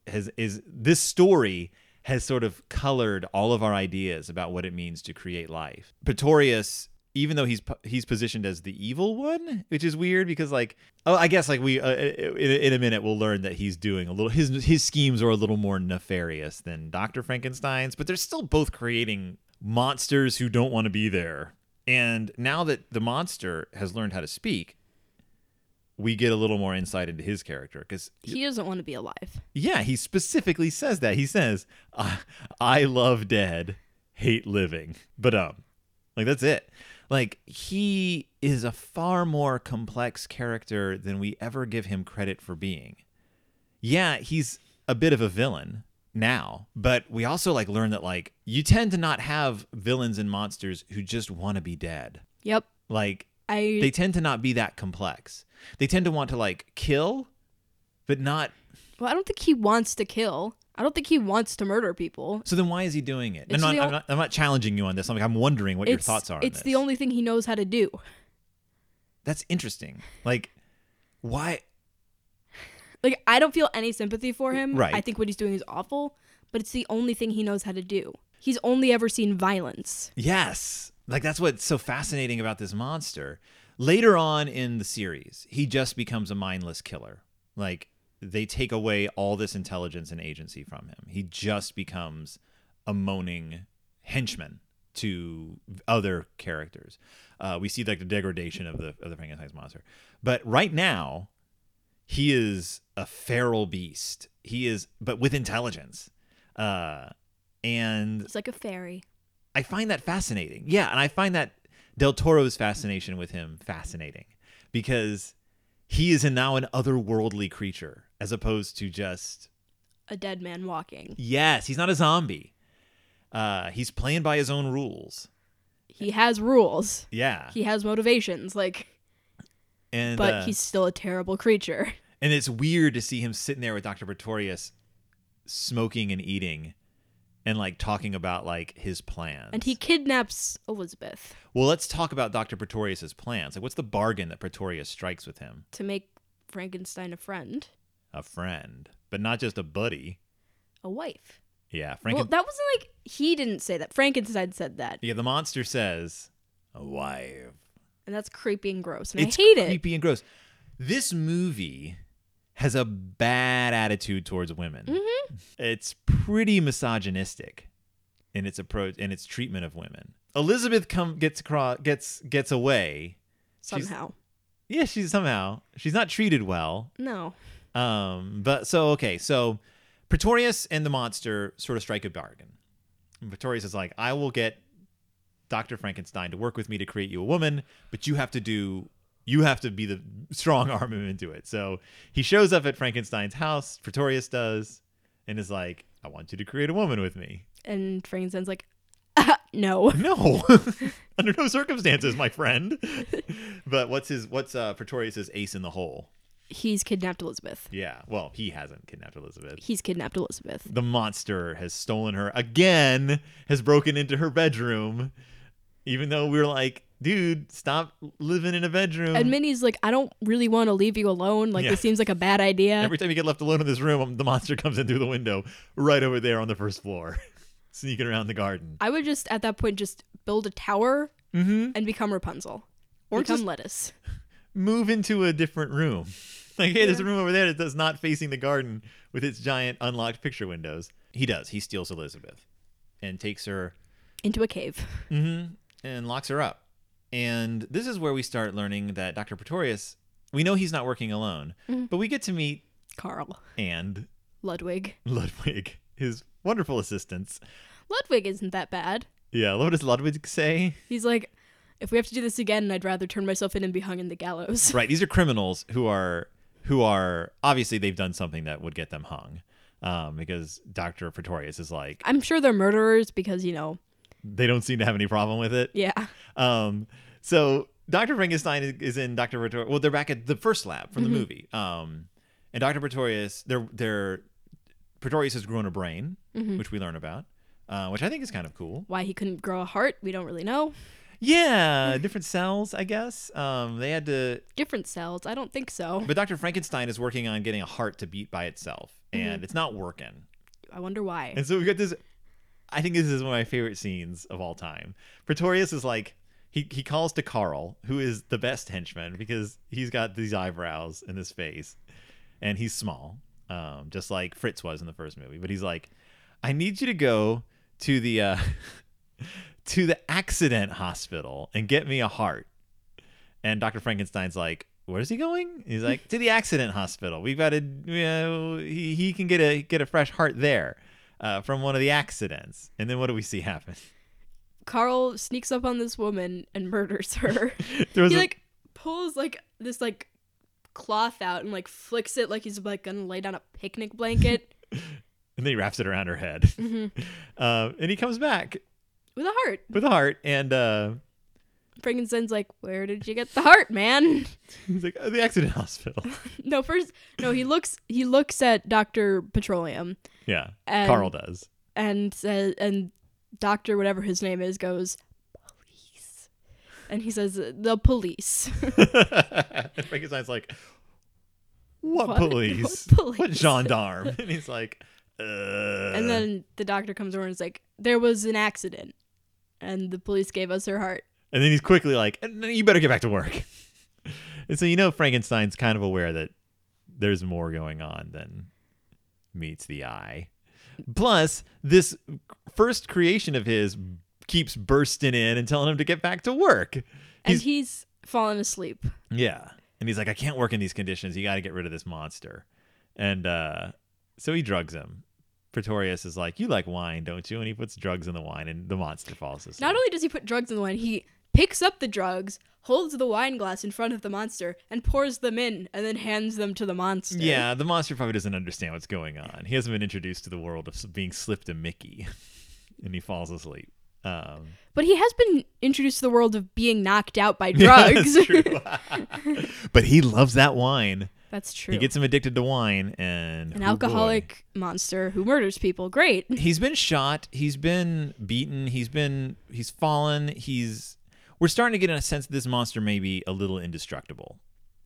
has is this story has sort of colored all of our ideas about what it means to create life. Pretorius, even though he's he's positioned as the evil one, which is weird because like oh I guess like we uh, in, in a minute we'll learn that he's doing a little his his schemes are a little more nefarious than Dr. Frankenstein's, but they're still both creating monsters who don't want to be there. And now that the monster has learned how to speak, we get a little more insight into his character because He doesn't want to be alive. yeah, he specifically says that. He says, "I, I love dead, hate living." But um, like that's it. Like he is a far more complex character than we ever give him credit for being. Yeah, he's a bit of a villain now, but we also like learn that like you tend to not have villains and monsters who just want to be dead. Yep. Like I they tend to not be that complex. They tend to want to like kill, but not well, I don't think he wants to kill. I don't think he wants to murder people. So then why is he doing it? I'm not, I'm not, I'm not challenging you on this. I'm, like, I'm wondering what your thoughts are on it's the only thing he knows how to do. That's interesting. Like, why? Like I don't feel any sympathy for him. Right. I think what he's doing is awful, but it's the only thing he knows how to do. He's only ever seen violence. Yes. Like, that's what's so fascinating about this monster. Later on in the series, he just becomes a mindless killer. Like, they take away all this intelligence and agency from him. He just becomes a moaning henchman to other characters. Uh, we see like the degradation of the of the Frankenstein's monster. But right now, he is a feral beast. He is, but with intelligence. Uh, and He's like a fairy. I find that fascinating. Yeah, and I find that Del Toro's fascination with him fascinating because he is now an otherworldly creature as opposed to just A dead man walking. yes, he's not a zombie. Uh, he's playing by his own rules. He has rules. Yeah, He has motivations. Like, and but uh, he's still a terrible creature. and it's weird to see him sitting there with Doctor Pretorius, smoking and eating, and like talking about like his plans. And he kidnaps Elizabeth well, let's talk about Doctor Pretorius's plans. Like, what's the bargain that Pretorius strikes with him? to make Frankenstein a friend, a friend, but not just a buddy. a wife. Yeah, Well, that wasn't like he didn't say that. Frankenstein said that, yeah, the monster says a wife. and that's creepy and gross, and it's I hate it. creepy and gross. This movie has a bad attitude towards women. Mm-hmm. It's pretty misogynistic in its approach in its treatment of women. Elizabeth come gets across gets gets away. She's- Somehow, Yeah, she's somehow she's not treated well. no. Um, but so okay, so Pretorius and the monster sort of strike a bargain. And Pretorius is like, I will get Dr. Frankenstein to work with me to create you a woman, but you have to do you have to be the strong arm him into it. So he shows up at Frankenstein's house, Pretorius does, and is like, I want you to create a woman with me. And Frankenstein's like, ah, no. No. Under no circumstances, my friend. but what's his what's uh Pretorius's ace in the hole? He's kidnapped Elizabeth. Yeah. Well, he hasn't kidnapped Elizabeth. He's kidnapped Elizabeth. the monster has stolen her again, has broken into her bedroom, even though we were like, dude, stop living in a bedroom. And Minnie's like, I don't really want to leave you alone. Like Yeah. this seems like a bad idea. Every time you get left alone in this room, um, the monster comes in through the window right over there on the first floor, sneaking around the garden. I would just at that point just build a tower mm-hmm. and become Rapunzel. Or become just- lettuce. Move into a different room. Like, hey, there's a room over there that's not facing the garden with its giant unlocked picture windows. He does. He steals Elizabeth and takes her Into a cave. Mm-hmm. and locks her up. And this is where we start learning that Dr. Pretorius, we know he's not working alone, mm. but we get to meet Carl. and Ludwig. Ludwig, his wonderful assistants. Ludwig isn't that bad. Yeah, what does Ludwig say? He's like, if we have to do this again, I'd rather turn myself in and be hung in the gallows. Right, these are criminals who are who are obviously they've done something that would get them hung. Um, because Dr. Pretorius is like I'm sure they're murderers because, you know, they don't seem to have any problem with it. yeah. Um, so Dr. Frankenstein is, is in Dr. Pretorius. Well, they're back at the first lab from the movie. Um, and Dr. Pretorius, they're, they're, Pretorius has grown a brain, which we learn about, uh, which I think is kind of cool. Why he couldn't grow a heart, we don't really know. Yeah, different cells, I guess. Um, they had to, Different cells. I don't think so. but Dr. Frankenstein is working on getting a heart to beat by itself, and it's not working. I wonder why. And so we got this. I think this is one of my favorite scenes of all time. Pretorius is like he he calls to Carl, who is the best henchman because he's got these eyebrows in his face, and he's small, um, just like Fritz was in the first movie. But he's like, I need you to go to the uh, to the accident hospital and get me a heart. And Dr. Frankenstein's like, where's he going? He's like, to the accident hospital. We've got to, you know, he, he can get a get a fresh heart there uh, from one of the accidents. And then what do we see happen? Carl sneaks up on this woman and murders her. He a- like pulls like this like cloth out and like flicks it like he's like gonna lay down a picnic blanket and then he wraps it around her head. Mm-hmm. Uh, and he comes back with a heart. with a heart, and uh, Frankenstein's like, "Where did you get the heart, man?" he's like, oh, the accident hospital. no, first, no. He looks. He looks at Doctor Petroleum yeah, And- Carl does. and says, and Doctor whatever his name is goes, "Police," and he says, "The police." and Frankenstein's like, what, What? police? What What gendarme? and he's like, uh. and then the doctor comes over and is like, "There was an accident, and the police gave us her heart." And then he's quickly like, you better get back to work. and so you know Frankenstein's kind of aware that there's more going on than meets the eye. Plus, this first creation of his keeps bursting in and telling him to get back to work. And He's, he's fallen asleep. yeah. And he's like, I can't work in these conditions. You got to get rid of this monster. And uh, so he drugs him. Pretorius is like, You like wine, don't you? And he puts drugs in the wine, and the monster falls asleep. Not only does he put drugs in the wine, he picks up the drugs, holds the wine glass in front of the monster, and pours them in, and then hands them to the monster. Yeah, the monster probably doesn't understand what's going on. He hasn't been introduced to the world of being slipped a Mickey, and he falls asleep. Um, But he has been introduced to the world of being knocked out by drugs. that's true. but he loves that wine. That's true. He gets him addicted to wine, and An oh boy. alcoholic monster who murders people. Great. He's been shot. He's been beaten. He's been he's fallen. He's we're starting to get in a sense that this monster may be a little indestructible.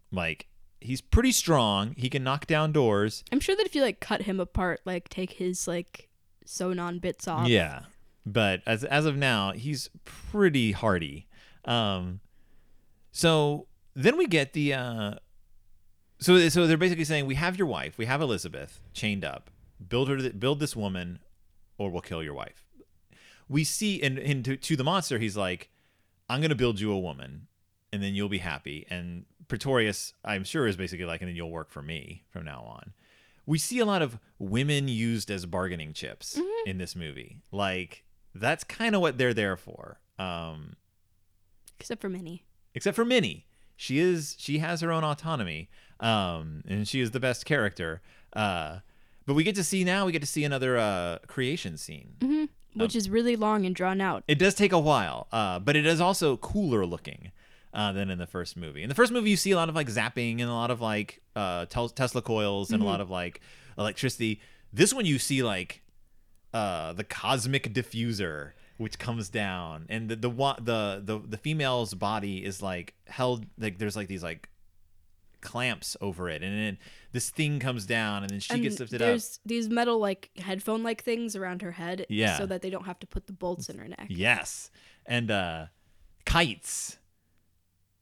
Like he's pretty strong. He can knock down doors. I'm sure that if you like cut him apart, like take his like sonon bits off. Yeah, but as as of now, he's pretty hardy. Um, so then we get the uh, so so they're basically saying we have your wife, we have Elizabeth chained up. Build her, build this woman, or we'll kill your wife. We see and, and to, to the monster, he's like, I'm gonna build you a woman, and then you'll be happy. And Pretorius, I'm sure, is basically like, and then you'll work for me from now on we see a lot of women used as bargaining chips in this movie. Like that's kind of what they're there for. Um, Except for Minnie. except for Minnie, she is she has her own autonomy, um, and she is the best character. Uh, but we get to see now we get to see another uh, creation scene. Which is really long and drawn out. It does take a while, uh, but it is also cooler looking uh, than in the first movie. In the first movie, you see a lot of like zapping and a lot of like uh, tel- Tesla coils and a lot of like electricity. This one, you see like uh, the cosmic diffuser which comes down, and the the the the the female's body is like held like there's like these like clamps over it, and then this thing comes down, and then she and gets lifted up. there's these metal like headphone like things around her head Yeah. so that they don't have to put the bolts in her neck Yes, and uh kites.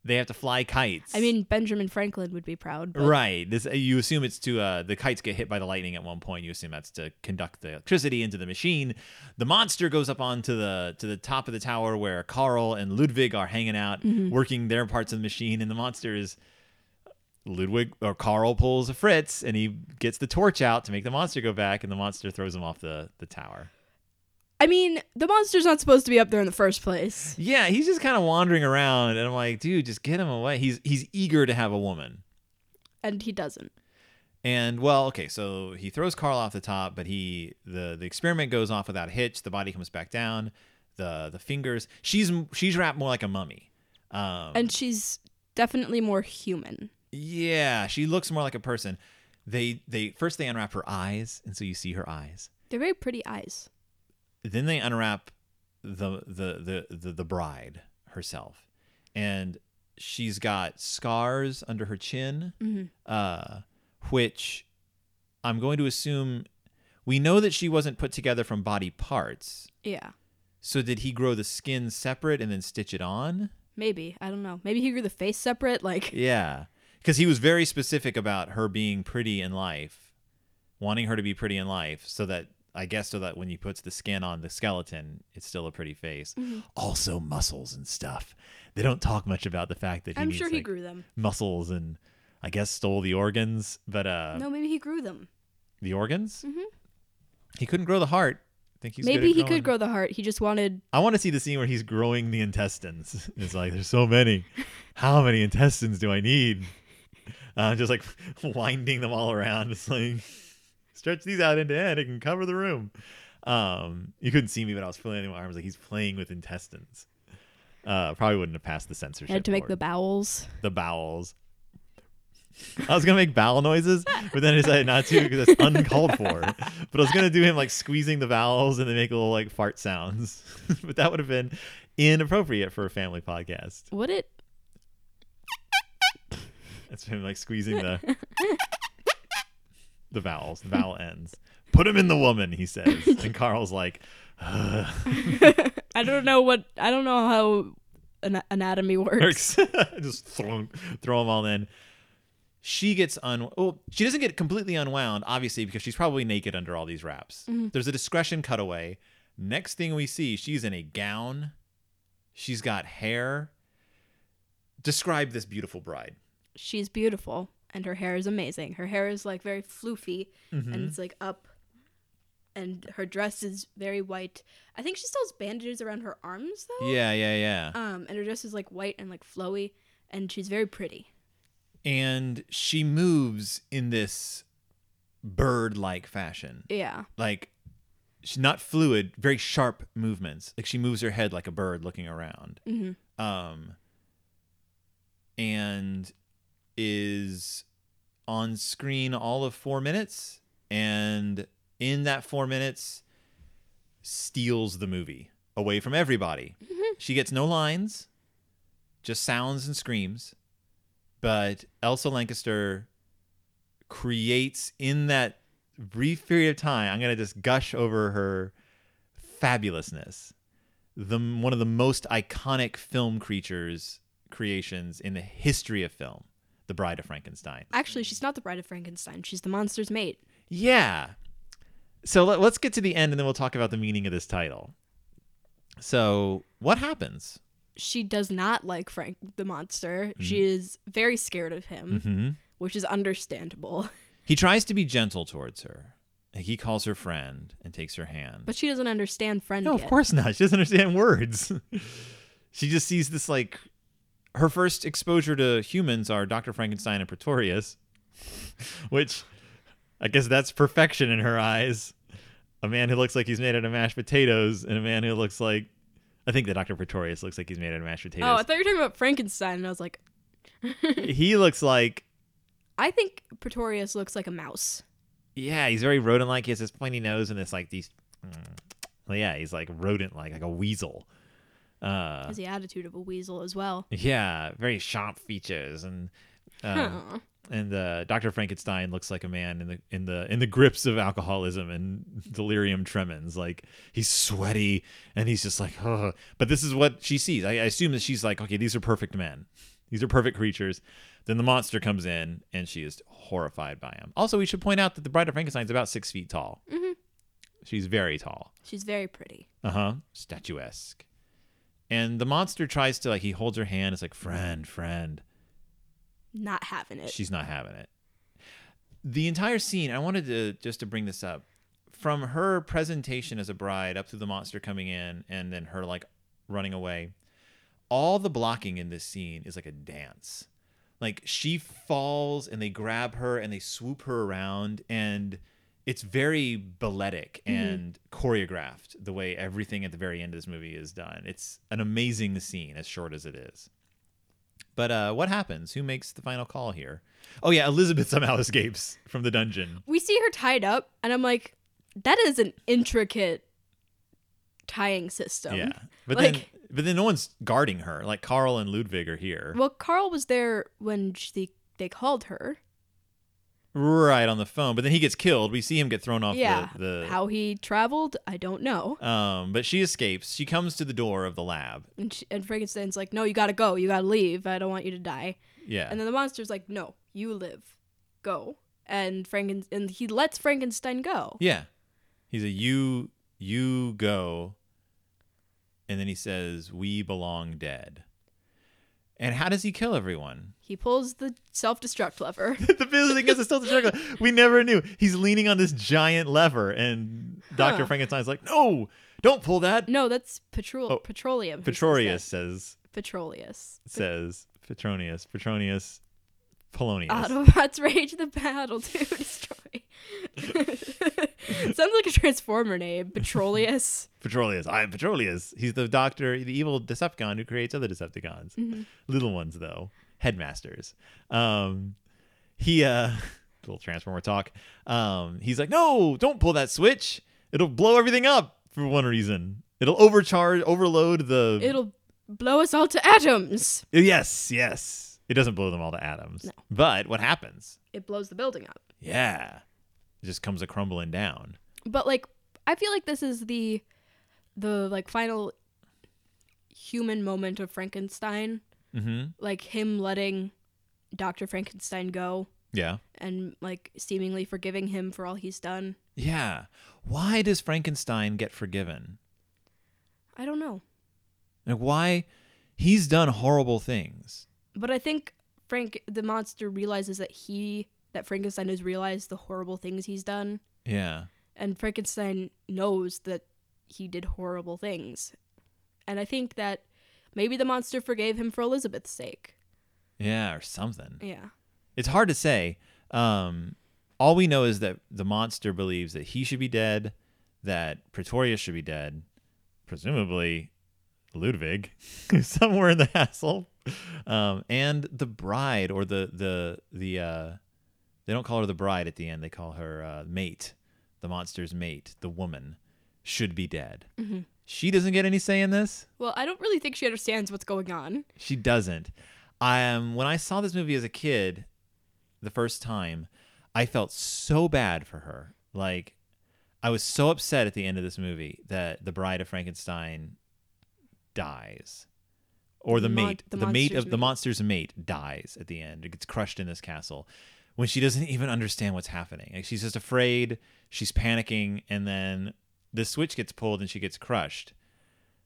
They have to fly kites. i mean benjamin franklin would be proud but Right. This you assume it's to uh the kites get hit by the lightning at one point. You assume that's to conduct the electricity into the machine. The monster goes up onto the to the top of the tower where Carl and Ludwig are hanging out, Mm-hmm. working their parts of the machine, and the monster is Ludwig or Carl pulls a Fritz and he gets the torch out to make the monster go back, and the monster throws him off the the tower. i mean the monster's not supposed to be up there in the first place Yeah, he's just kind of wandering around, and I'm like, dude, just get him away. He's he's eager to have a woman. and he doesn't And well, okay, so he throws Carl off the top, but he the the experiment goes off without a hitch. The body comes back down. The the fingers. She's she's wrapped more like a mummy. Um, and she's definitely more human yeah, she looks more like a person. They they first they unwrap her eyes, and so you see her eyes. they're very pretty eyes Then they unwrap the the the the, the bride herself, and she's got scars under her chin, uh, which I'm going to assume we know that she wasn't put together from body parts. yeah So did he grow the skin separate and then stitch it on? maybe i don't know maybe he grew the face separate like Yeah, because he was very specific about her being pretty in life, wanting her to be pretty in life, so that I guess so that when he puts the skin on the skeleton, it's still a pretty face. Mm-hmm. Also muscles and stuff. They don't talk much about the fact that he i'm needs, sure he like, grew them muscles and I guess stole the organs, but uh, no maybe he grew them the organs. He couldn't grow the heart. I think he's maybe he growing- could grow the heart he just wanted I want to see the scene where he's growing the intestines. It's like there's so many. How many intestines do I need? Uh, just like winding them all around. It's like stretch these out end to end. It can cover the room. Um, you couldn't see me, but I was flailing my arms like he's playing with intestines. Uh, probably wouldn't have passed the censorship. had to make the bowels the bowels. I was gonna make bowel noises, but then I decided not to because it's uncalled for. But I was gonna do him like squeezing the bowels and then make a little like fart sounds. but that would have been inappropriate for a family podcast. would it That's him like squeezing the the vowels, the vowel ends. Put him in the woman, he says, and Carl's like, I don't know what I don't know how an- anatomy works. just throw throw them all in. She gets un. Well, she doesn't get completely unwound, obviously, because she's probably naked under all these wraps. Mm-hmm. There's a discretion cutaway. Next thing we see, she's in a gown. She's got hair. Describe this beautiful bride. She's beautiful and her hair is amazing. Her hair is like very floofy Mm-hmm. and it's like up and her dress is very white. I think she still has bandages around her arms though. Yeah, yeah, yeah. Um and her dress is like white and like flowy and she's very pretty. and she moves in this bird-like fashion. Yeah. like she's not fluid, very sharp movements. Like she moves her head like a bird looking around. Mhm. Um, and is on screen all of four minutes, and in that four minutes, steals the movie away from everybody. Mm-hmm. She gets no lines, just sounds and screams. But Elsa Lanchester creates in that brief period of time, I'm gonna just gush over her fabulousness. The one of the most iconic film creatures creations in the history of film, The Bride of Frankenstein. Actually, she's not the bride of Frankenstein. She's the monster's mate. Yeah. So let, us get to the end and then we'll talk about the meaning of this title. So, what happens? She does not like Frank the monster. She is very scared of him, Mm-hmm. which is understandable. He tries to be gentle towards her. He calls her friend and takes her hand. But she doesn't understand friend No, yet. of course not. She doesn't understand words. she just sees this like her first exposure to humans are Dr. Frankenstein and Pretorius, which I guess that's perfection in her eyes. A man who looks like he's made out of mashed potatoes and a man who looks like I think that Dr. Pretorius looks like he's made out of mashed potatoes. Oh, I thought you were talking about Frankenstein, and I was like, he looks like I think Pretorius looks like a mouse. yeah, he's very rodent like. He has this pointy nose and this like these Well, yeah, he's like rodent like, like a weasel. Uh, Has the attitude of a weasel as well. yeah, very sharp features and uh, Huh. and uh, Dr. Frankenstein looks like a man in the in the in the grips of alcoholism and delirium tremens. Like he's sweaty and he's just like, oh. But this is what she sees. I, I assume that she's like, okay, these are perfect men. These are perfect creatures. Then the monster comes in and she is horrified by him. Also, we should point out that the Bride of Frankenstein is about six feet tall. Mm-hmm. She's very tall. She's very pretty. Uh huh. Statuesque. And the monster tries to like he holds her hand. It's like friend, friend. Not having it. She's not having it. The entire scene, I wanted to just to bring this up. From her presentation as a bride up to the monster coming in and then her like running away, all the blocking in this scene is like a dance. Like she falls and they grab her and they swoop her around and it's very balletic and choreographed the way everything at the very end of this movie is done. It's an amazing scene as short as it is. But uh, what happens? Who makes the final call here? Oh yeah, Elizabeth somehow escapes from the dungeon. we see her tied up, and I'm like, that is an intricate tying system. yeah, but then but then no one's guarding her. Like Carl and Ludwig are here, Well, Carl was there when she, they called her. Right on the phone. But then he gets killed. We see him get thrown off yeah. the, the How he traveled, I don't know. um. But she escapes. She comes to the door of the lab. And, she, and Frankenstein's like, no, you gotta go. You gotta leave. I don't want you to die. Yeah, And then the monster's like, no, you live. Go. And Franken and he lets Frankenstein go. yeah. He's a you you go, and then he says, "We belong dead." And how does he kill everyone? He pulls the self-destruct lever. the building is it's still the struggle. We never knew. He's leaning on this giant lever, and Doctor Huh. Frankenstein's like, "No, don't pull that." no, that's petrol Oh, petroleum. says Petronius says Petroleus. says Petronius Petronius Polonius. Autobots rage the battle to destroy. Sounds like a Transformer name. Petroleus. Petrolius. I'm Petrolius. He's the doctor, the evil Decepticon who creates other Decepticons. Mm-hmm. Little ones though, headmasters. Um, he uh, little Transformer talk. Um, he's like, no, don't pull that switch. It'll blow everything up for one reason. It'll overcharge, overload the. It'll blow us all to atoms. Yes, yes. It doesn't blow them all to atoms. No. But what happens? It blows the building up. Yeah, it just comes a crumbling down. But like I feel like this is the the like final human moment of Frankenstein. Mm-hmm. Like him letting Dr. Frankenstein go Yeah. and like seemingly forgiving him for all he's done. Yeah. Why does Frankenstein get forgiven? I don't know. Like why he's done horrible things. But I think Frank the monster realizes that he that Frankenstein has realized the horrible things he's done Yeah. and Frankenstein knows that he did horrible things. And I think that maybe the monster forgave him for Elizabeth's sake. Yeah, or something. Yeah. It's hard to say. Um all we know is that the monster believes that he should be dead, that Pretorius should be dead, presumably Ludwig, somewhere in the hassle, um, and the bride or the the the uh, they don't call her the bride at the end; they call her uh, mate, the monster's mate, the woman, should be dead. She doesn't get any say in this. Well, I don't really think she understands what's going on. She doesn't. I um, when I saw this movie as a kid, the first time, I felt so bad for her. Like, I was so upset at the end of this movie that the Bride of Frankenstein dies, or the The mon- mate, the the, mate of the monster's mate dies at the end. It gets crushed in this castle when she doesn't even understand what's happening. Like, she's just afraid. She's panicking, and then the switch gets pulled and she gets crushed.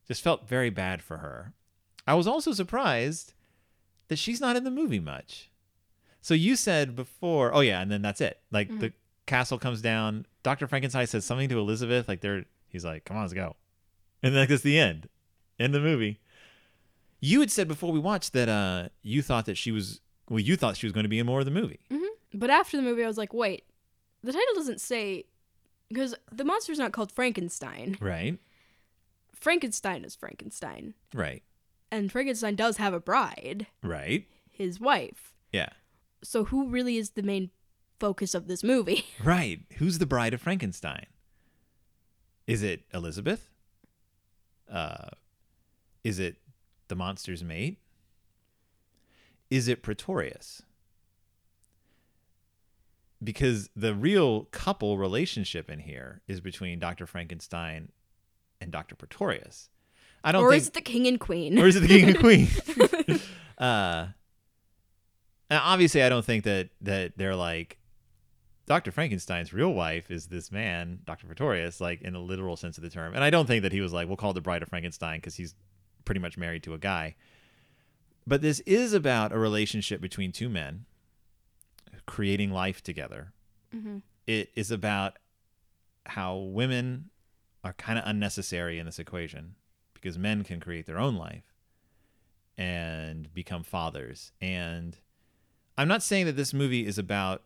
Just felt very bad for her. I was also surprised that she's not in the movie much. So you said before, oh yeah, and then that's it. Like mm-hmm. the castle comes down. Doctor Frankenstein says something to Elizabeth. Like they're, he's like, "Come on, let's go," and then like, that's the end. End the movie. You had said before we watched that uh, you thought that she was, well, you thought she was going to be in more of the movie. But after the movie, I was like, wait, the title doesn't say. Because the monster's not called Frankenstein. Right. Frankenstein is Frankenstein. Right. And Frankenstein does have a bride, Right. his wife. Yeah. So who really is the main focus of this movie? Right. Who's the bride of Frankenstein? Is it Elizabeth? Uh, is it the monster's mate? Is it Pretorius? Because the real couple relationship in here is between Dr. Frankenstein and Dr. Pretorius. I don't Or think is it the king and queen? or is it the king and queen? uh, and obviously, I don't think that that they're like Dr. Frankenstein's real wife is this man, Dr. Pretorius, like in the literal sense of the term. And I don't think that he was like, we'll call the Bride of Frankenstein because he's pretty much married to a guy. But this is about a relationship between two men creating life together. Mm-hmm. It is about how women are kind of unnecessary in this equation because men can create their own life and become fathers. And I'm not saying that this movie is about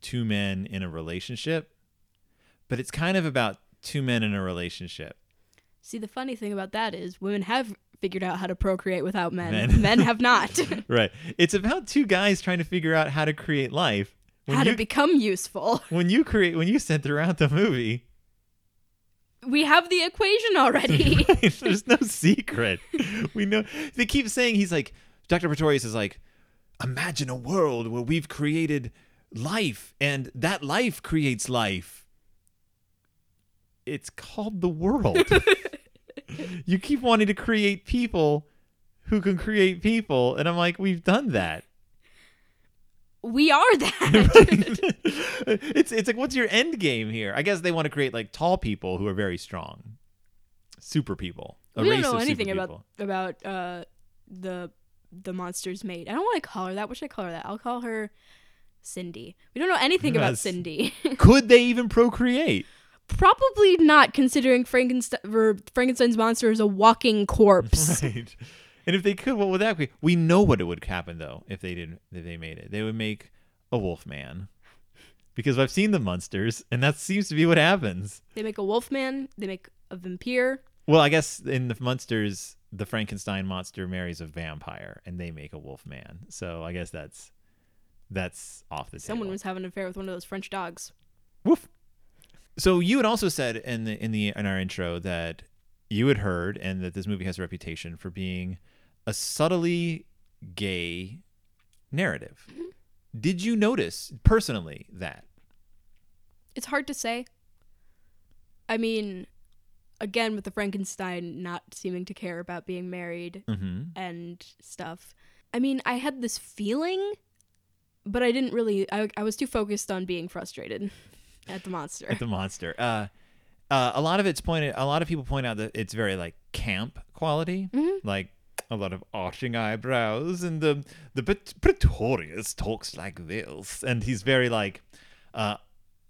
two men in a relationship, but it's kind of about two men in a relationship. See, the funny thing about that is women have figured out how to procreate without men. Men. Men, have not. Right. It's about two guys trying to figure out how to create life. When how you, to become useful. when you create when you said throughout the movie, We have the equation already. There's no secret. We know they keep saying he's like Dr. Pretorius is like, imagine a world where we've created life and that life creates life. It's called the world. You keep wanting to create people who can create people, and I'm like, we've done that. we are that. it's it's like what's your end game here? I guess they want to create like tall people who are very strong. Super people. A we don't know anything about about uh the the monster's mate. I don't want to call her that. What should I call her that? I'll call her Cindy. We don't know anything about Cindy. Could they even procreate? Probably not, considering Frankenstein Frankenstein's monster is a walking corpse. Right. And if they could, what would that be? We know what it would happen though if they did if they made it. They would make a wolf man. Because I've seen the monsters, and that seems to be what happens. They make a wolf man. They make a vampire. Well, I guess in the monsters, the Frankenstein monster marries a vampire, and they make a wolf man. So I guess that's that's off the scene. Someone table. was having an affair with one of those French dogs. Woof. So you had also said in the in the in our intro that you had heard and that this movie has a reputation for being a subtly gay narrative. Did you notice personally that? It's hard to say. I mean, again, with the Frankenstein not seeming to care about being married Mm-hmm. and stuff. I mean, I had this feeling, but I didn't really. I, I was too focused on being frustrated at the monster. At the monster. Uh, uh, a lot of it's pointed. A lot of people point out that it's very like camp quality, like a lot of arching eyebrows, and the the Pret- Pretorius talks like this, and he's very like, uh,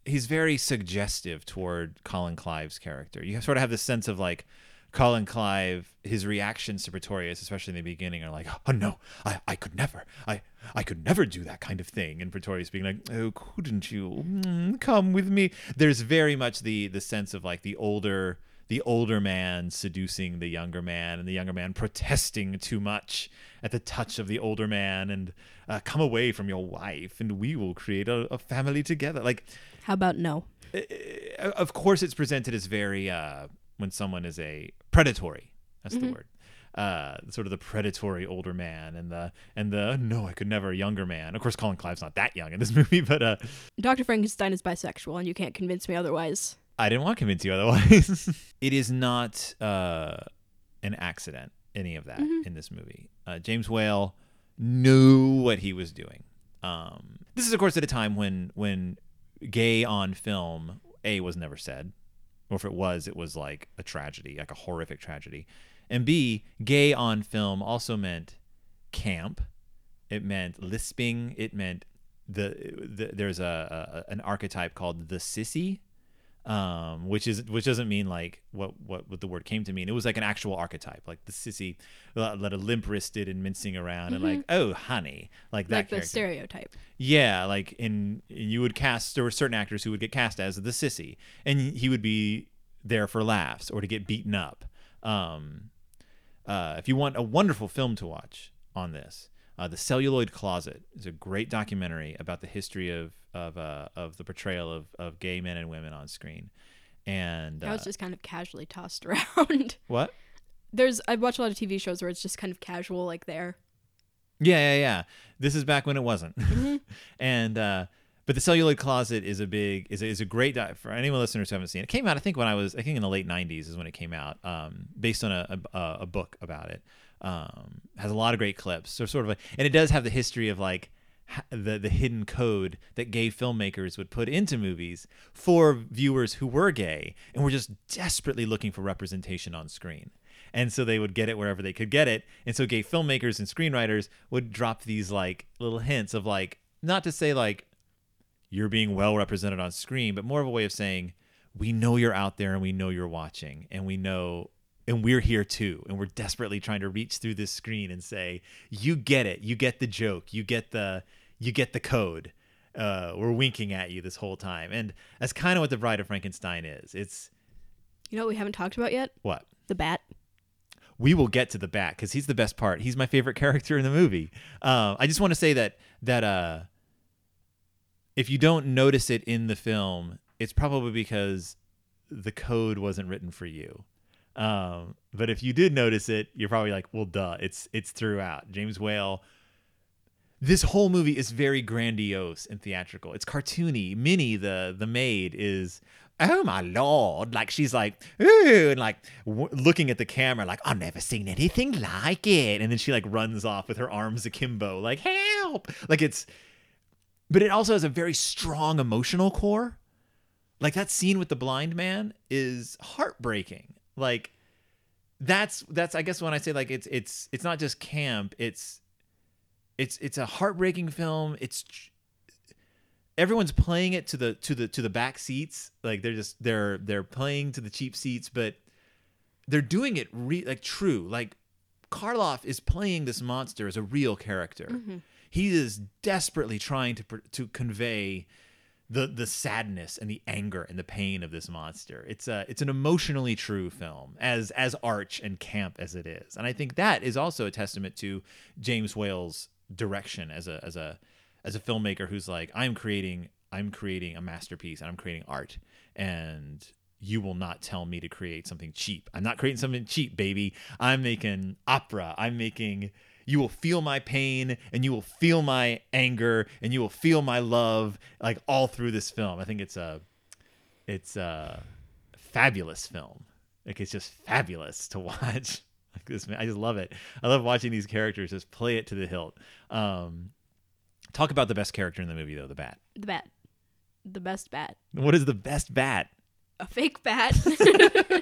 he's very suggestive toward Colin Clive's character. You sort of have this sense of like. Colin Clive, his reactions to Pretorius, especially in the beginning, are like, "Oh no, I, I could never, I, I could never do that kind of thing." And Pretorius being like, "Oh, couldn't you Mm, come with me?" There's very much the the sense of like the older, the older man seducing the younger man, and the younger man protesting too much at the touch of the older man, and uh, come away from your wife, and we will create a, a family together. Like, How about no? uh, of course it's presented as very uh when someone is a predatory. That's the word. Uh sort of the predatory older man and the and the no i could never younger man. Of course colin clive's not that young in this movie but uh Dr. Frankenstein is bisexual, and you can't convince me otherwise. i didn't want to convince you otherwise. It is not uh an accident any of that in this movie. Uh james whale knew what he was doing. Um this is of course at a time when when gay on film a was never said or if it was it was like a tragedy like a horrific tragedy. And b gay on film also meant camp. It meant lisping. It meant the, the there's a, a an archetype called the sissy um, which is which doesn't mean like what, what what the word came to mean. It was like an actual archetype, like the sissy, let a limp wristed and mincing around, and like oh honey, like that like the stereotype. Yeah, like in you would cast there were certain actors who would get cast as the sissy, and he would be there for laughs or to get beaten up. Um, uh, if you want a wonderful film to watch on this, Uh, the Celluloid Closet is a great documentary about the history of of uh, of the portrayal of, of gay men and women on screen. And That uh, was just kind of casually tossed around. what? There's I watch a lot of TV shows where it's just kind of casual, like there. Yeah, yeah, yeah. This is back when it wasn't. and uh but the celluloid closet is a big is a, is a great di- for anyone listeners who haven't seen it. It came out I think when I was I think in the late 90s is when it came out. Um based on a a, a book about it. Um has a lot of great clips. So sort of like and it does have the history of like the the hidden code that gay filmmakers would put into movies for viewers who were gay and were just desperately looking for representation on screen. And so they would get it wherever they could get it. And so gay filmmakers and screenwriters would drop these like little hints of like not to say like you're being well represented on screen, but more of a way of saying we know you're out there and we know you're watching and we know and we're here too and we're desperately trying to reach through this screen and say you get it you get the joke you get the you get the code uh, we're winking at you this whole time and that's kind of what the bride of frankenstein is it's You know what we haven't talked about yet? what The bat. we will get to the bat because he's the best part. He's my favorite character in the movie. Um, I just want to say that that uh, if you don't notice it in the film, it's probably because the code wasn't written for you. Um, but if you did notice it, you're probably like, well, duh, it's it's throughout. James Whale. This whole movie is very grandiose and theatrical. It's cartoony. Minnie, the the maid, is oh my lord, like she's like ooh, and like w- looking at the camera, like I've never seen anything like it. And then she like runs off with her arms akimbo, like help. Like it's, but it also has a very strong emotional core. Like that scene with the blind man is heartbreaking. Like that's that's I guess when I say like it's it's it's not just camp. It's it's it's a heartbreaking film. It's everyone's playing it to the to the to the back seats. Like they're just they're they're playing to the cheap seats, but they're doing it re- like true. Like Karloff is playing this monster as a real character. Mm-hmm. He is desperately trying to to convey the the sadness and the anger and the pain of this monster. It's a it's an emotionally true film as as arch and camp as it is. And I think that is also a testament to James Whale's direction as a as a as a filmmaker who's like I'm creating I'm creating a masterpiece and I'm creating art and you will not tell me to create something cheap. I'm not creating something cheap, baby. I'm making opera. I'm making you will feel my pain and you will feel my anger and you will feel my love like all through this film. I think it's a it's a fabulous film. Like it's just fabulous to watch. Like this man, I just love it. I love watching these characters just play it to the hilt. Um talk about the best character in the movie though, the bat. The bat. The best bat. What is the best bat? A fake bat.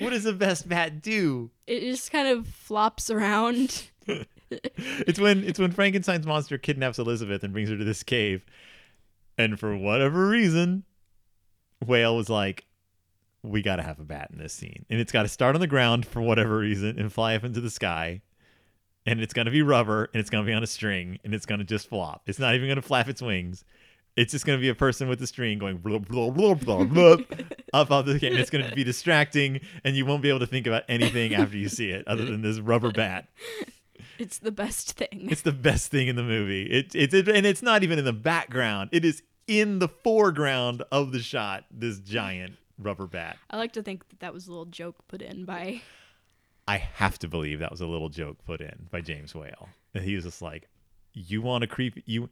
What does the best bat do? it just kind of flops around. it's when it's when Frankenstein's monster kidnaps Elizabeth and brings her to this cave, and for whatever reason, Whale was like, "We got to have a bat in this scene, and it's got to start on the ground for whatever reason and fly up into the sky, and it's gonna be rubber and it's gonna be on a string and it's gonna just flop. It's not even gonna flap its wings." It's just going to be a person with a string going blah, blah, blah, blah, blah, up off the and it's going to be distracting, and you won't be able to think about anything after you see it other than this rubber bat. It's the best thing. It's the best thing in the movie. It, it's it, and it's not even in the background. It is in the foreground of the shot. This giant rubber bat. I like to think that that was a little joke put in by. I have to believe that was a little joke put in by James Whale. He was just like, "You want to creep you."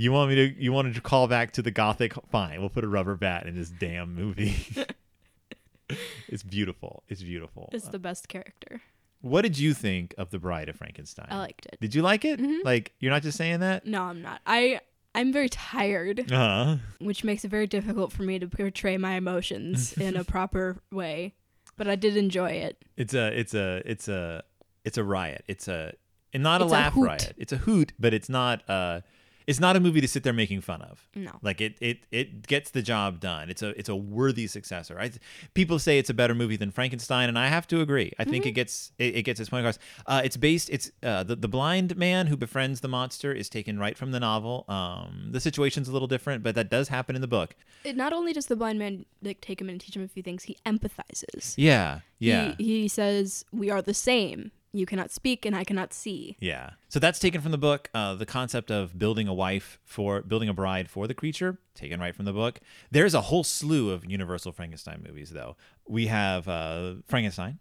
You want me to? You wanted to call back to the gothic? Fine, we'll put a rubber bat in this damn movie. it's beautiful. It's beautiful. It's the best character. What did you think of the Bride of Frankenstein? I liked it. Did you like it? Like you're not just saying that? No, I'm not. I I'm very tired, Uh-huh. which makes it very difficult for me to portray my emotions in a proper way. But I did enjoy it. It's a it's a it's a it's a riot. It's a and not a It's a laugh hoot. riot. It's a hoot, but it's not uh it's not a movie to sit there making fun of. No. Like it it it gets the job done. It's a it's a worthy successor. I, people say it's a better movie than Frankenstein, and I have to agree. I Mm-hmm. think it gets it, it gets its point across. Uh, it's based. It's uh, the the blind man who befriends the monster is taken right from the novel. Um, the situation's a little different, but that does happen in the book. It not only does the blind man like take him and teach him a few things, he empathizes. Yeah, yeah. He, he says we are the same, you cannot speak and I cannot see. Yeah. So that's taken from the book. Uh, the concept of building a wife for building a bride for the creature, taken right from the book. There's a whole slew of Universal Frankenstein movies, though. We have uh, Frankenstein,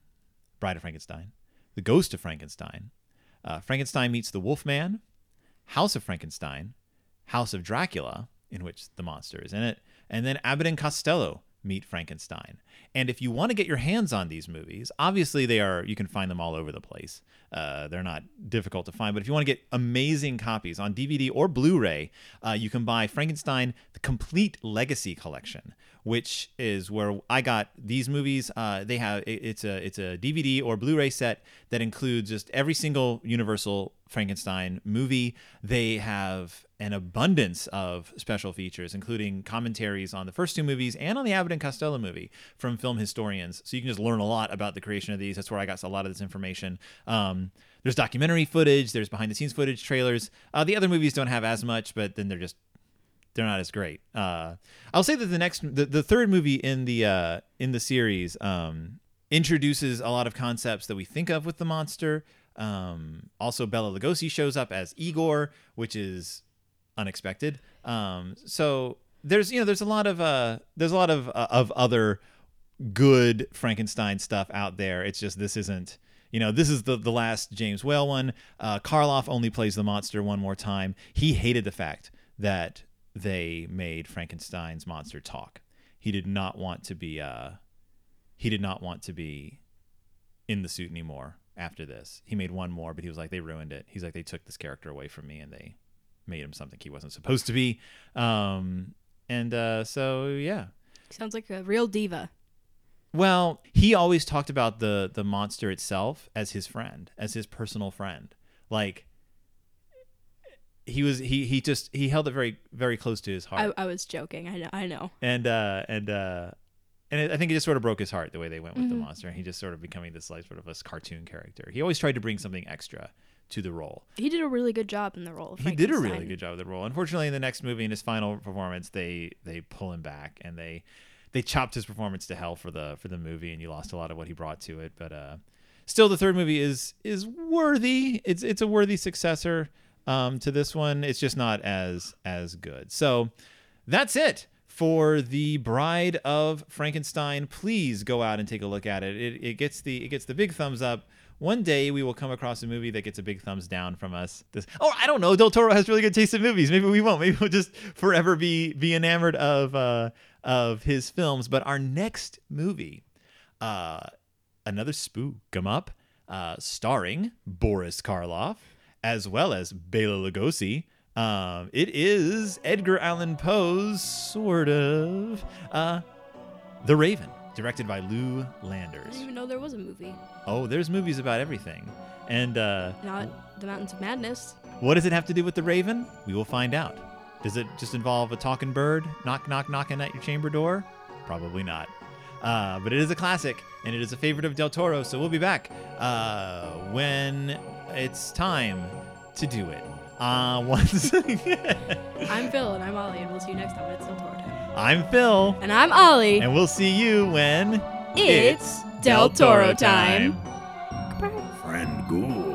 Bride of Frankenstein, The Ghost of Frankenstein, uh, Frankenstein meets the Wolfman, House of Frankenstein, House of Dracula, in which the monster is in it, and then Abbott and Costello meet Frankenstein. And if you want to get your hands on these movies, obviously they are you can find them all over the place. Uh, they're not difficult to find, but if you want to get amazing copies on DVD or Blu-ray, uh, you can buy Frankenstein: The Complete Legacy Collection, which is where I got these movies. Uh, they have it's a it's a DVD or Blu-ray set that includes just every single Universal Frankenstein movie. They have an abundance of special features, including commentaries on the first two movies and on the Abbott and Costello movie from film historians. So you can just learn a lot about the creation of these. That's where I got a lot of this information. Um, there's documentary footage, there's behind the scenes footage, trailers. Uh, the other movies don't have as much, but then they're just they're not as great. Uh, I'll say that the next, the, the third movie in the uh, in the series um, introduces a lot of concepts that we think of with the monster. Um, also, Bela Lugosi shows up as Igor, which is unexpected. Um, so there's you know there's a lot of uh, there's a lot of uh, of other good Frankenstein stuff out there. It's just this isn't. You know, this is the the last James Whale one. Uh, Karloff only plays the monster one more time. He hated the fact that they made Frankenstein's monster talk. He did not want to be. Uh, he did not want to be in the suit anymore after this. He made one more, but he was like, they ruined it. He's like, they took this character away from me and they made him something he wasn't supposed to be. Um, and uh, so yeah. Sounds like a real diva. Well, he always talked about the the monster itself as his friend, as his personal friend. Like he was he he just he held it very very close to his heart. I, I was joking. I know. I know. and uh and uh and it, I think it just sort of broke his heart the way they went with the monster, and he just sort of becoming this like sort of a cartoon character. He always tried to bring something extra to the role. He did a really good job in the role. He did a really good job with the role. Unfortunately, in the next movie, in his final performance, they they pull him back and they they chopped his performance to hell for the for the movie, and you lost a lot of what he brought to it. But uh, still, the third movie is is worthy. It's it's a worthy successor um, to this one. It's just not as as good. So that's it for the Bride of Frankenstein. Please go out and take a look at it. It, it gets the it gets the big thumbs up. One day we will come across a movie that gets a big thumbs down from us. This, oh, I don't know. Del Toro has really good taste in movies. Maybe we won't. Maybe we'll just forever be be enamored of uh, of his films. But our next movie, uh, another spook 'em up, uh, starring Boris Karloff as well as Bela Lugosi. Um, it is Edgar Allan Poe's sort of uh, The Raven, directed by Lew Landers. I didn't even know there was a movie. Oh, there's movies about everything. And uh, Not The Mountains of Madness. what does it have to do with the Raven? We will find out. Does it just involve a talking bird knock knock knocking at your chamber door? Probably not. Uh, but it is a classic, and it is a favorite of Del Toro. So we'll be back uh, when it's time to do it. Uh, once again, I'm Phil and I'm Ollie, and we'll see you next time. It's Del Toro time. I'm Phil, And I'm Ollie. and we'll see you when It's Del Toro time. Friend good.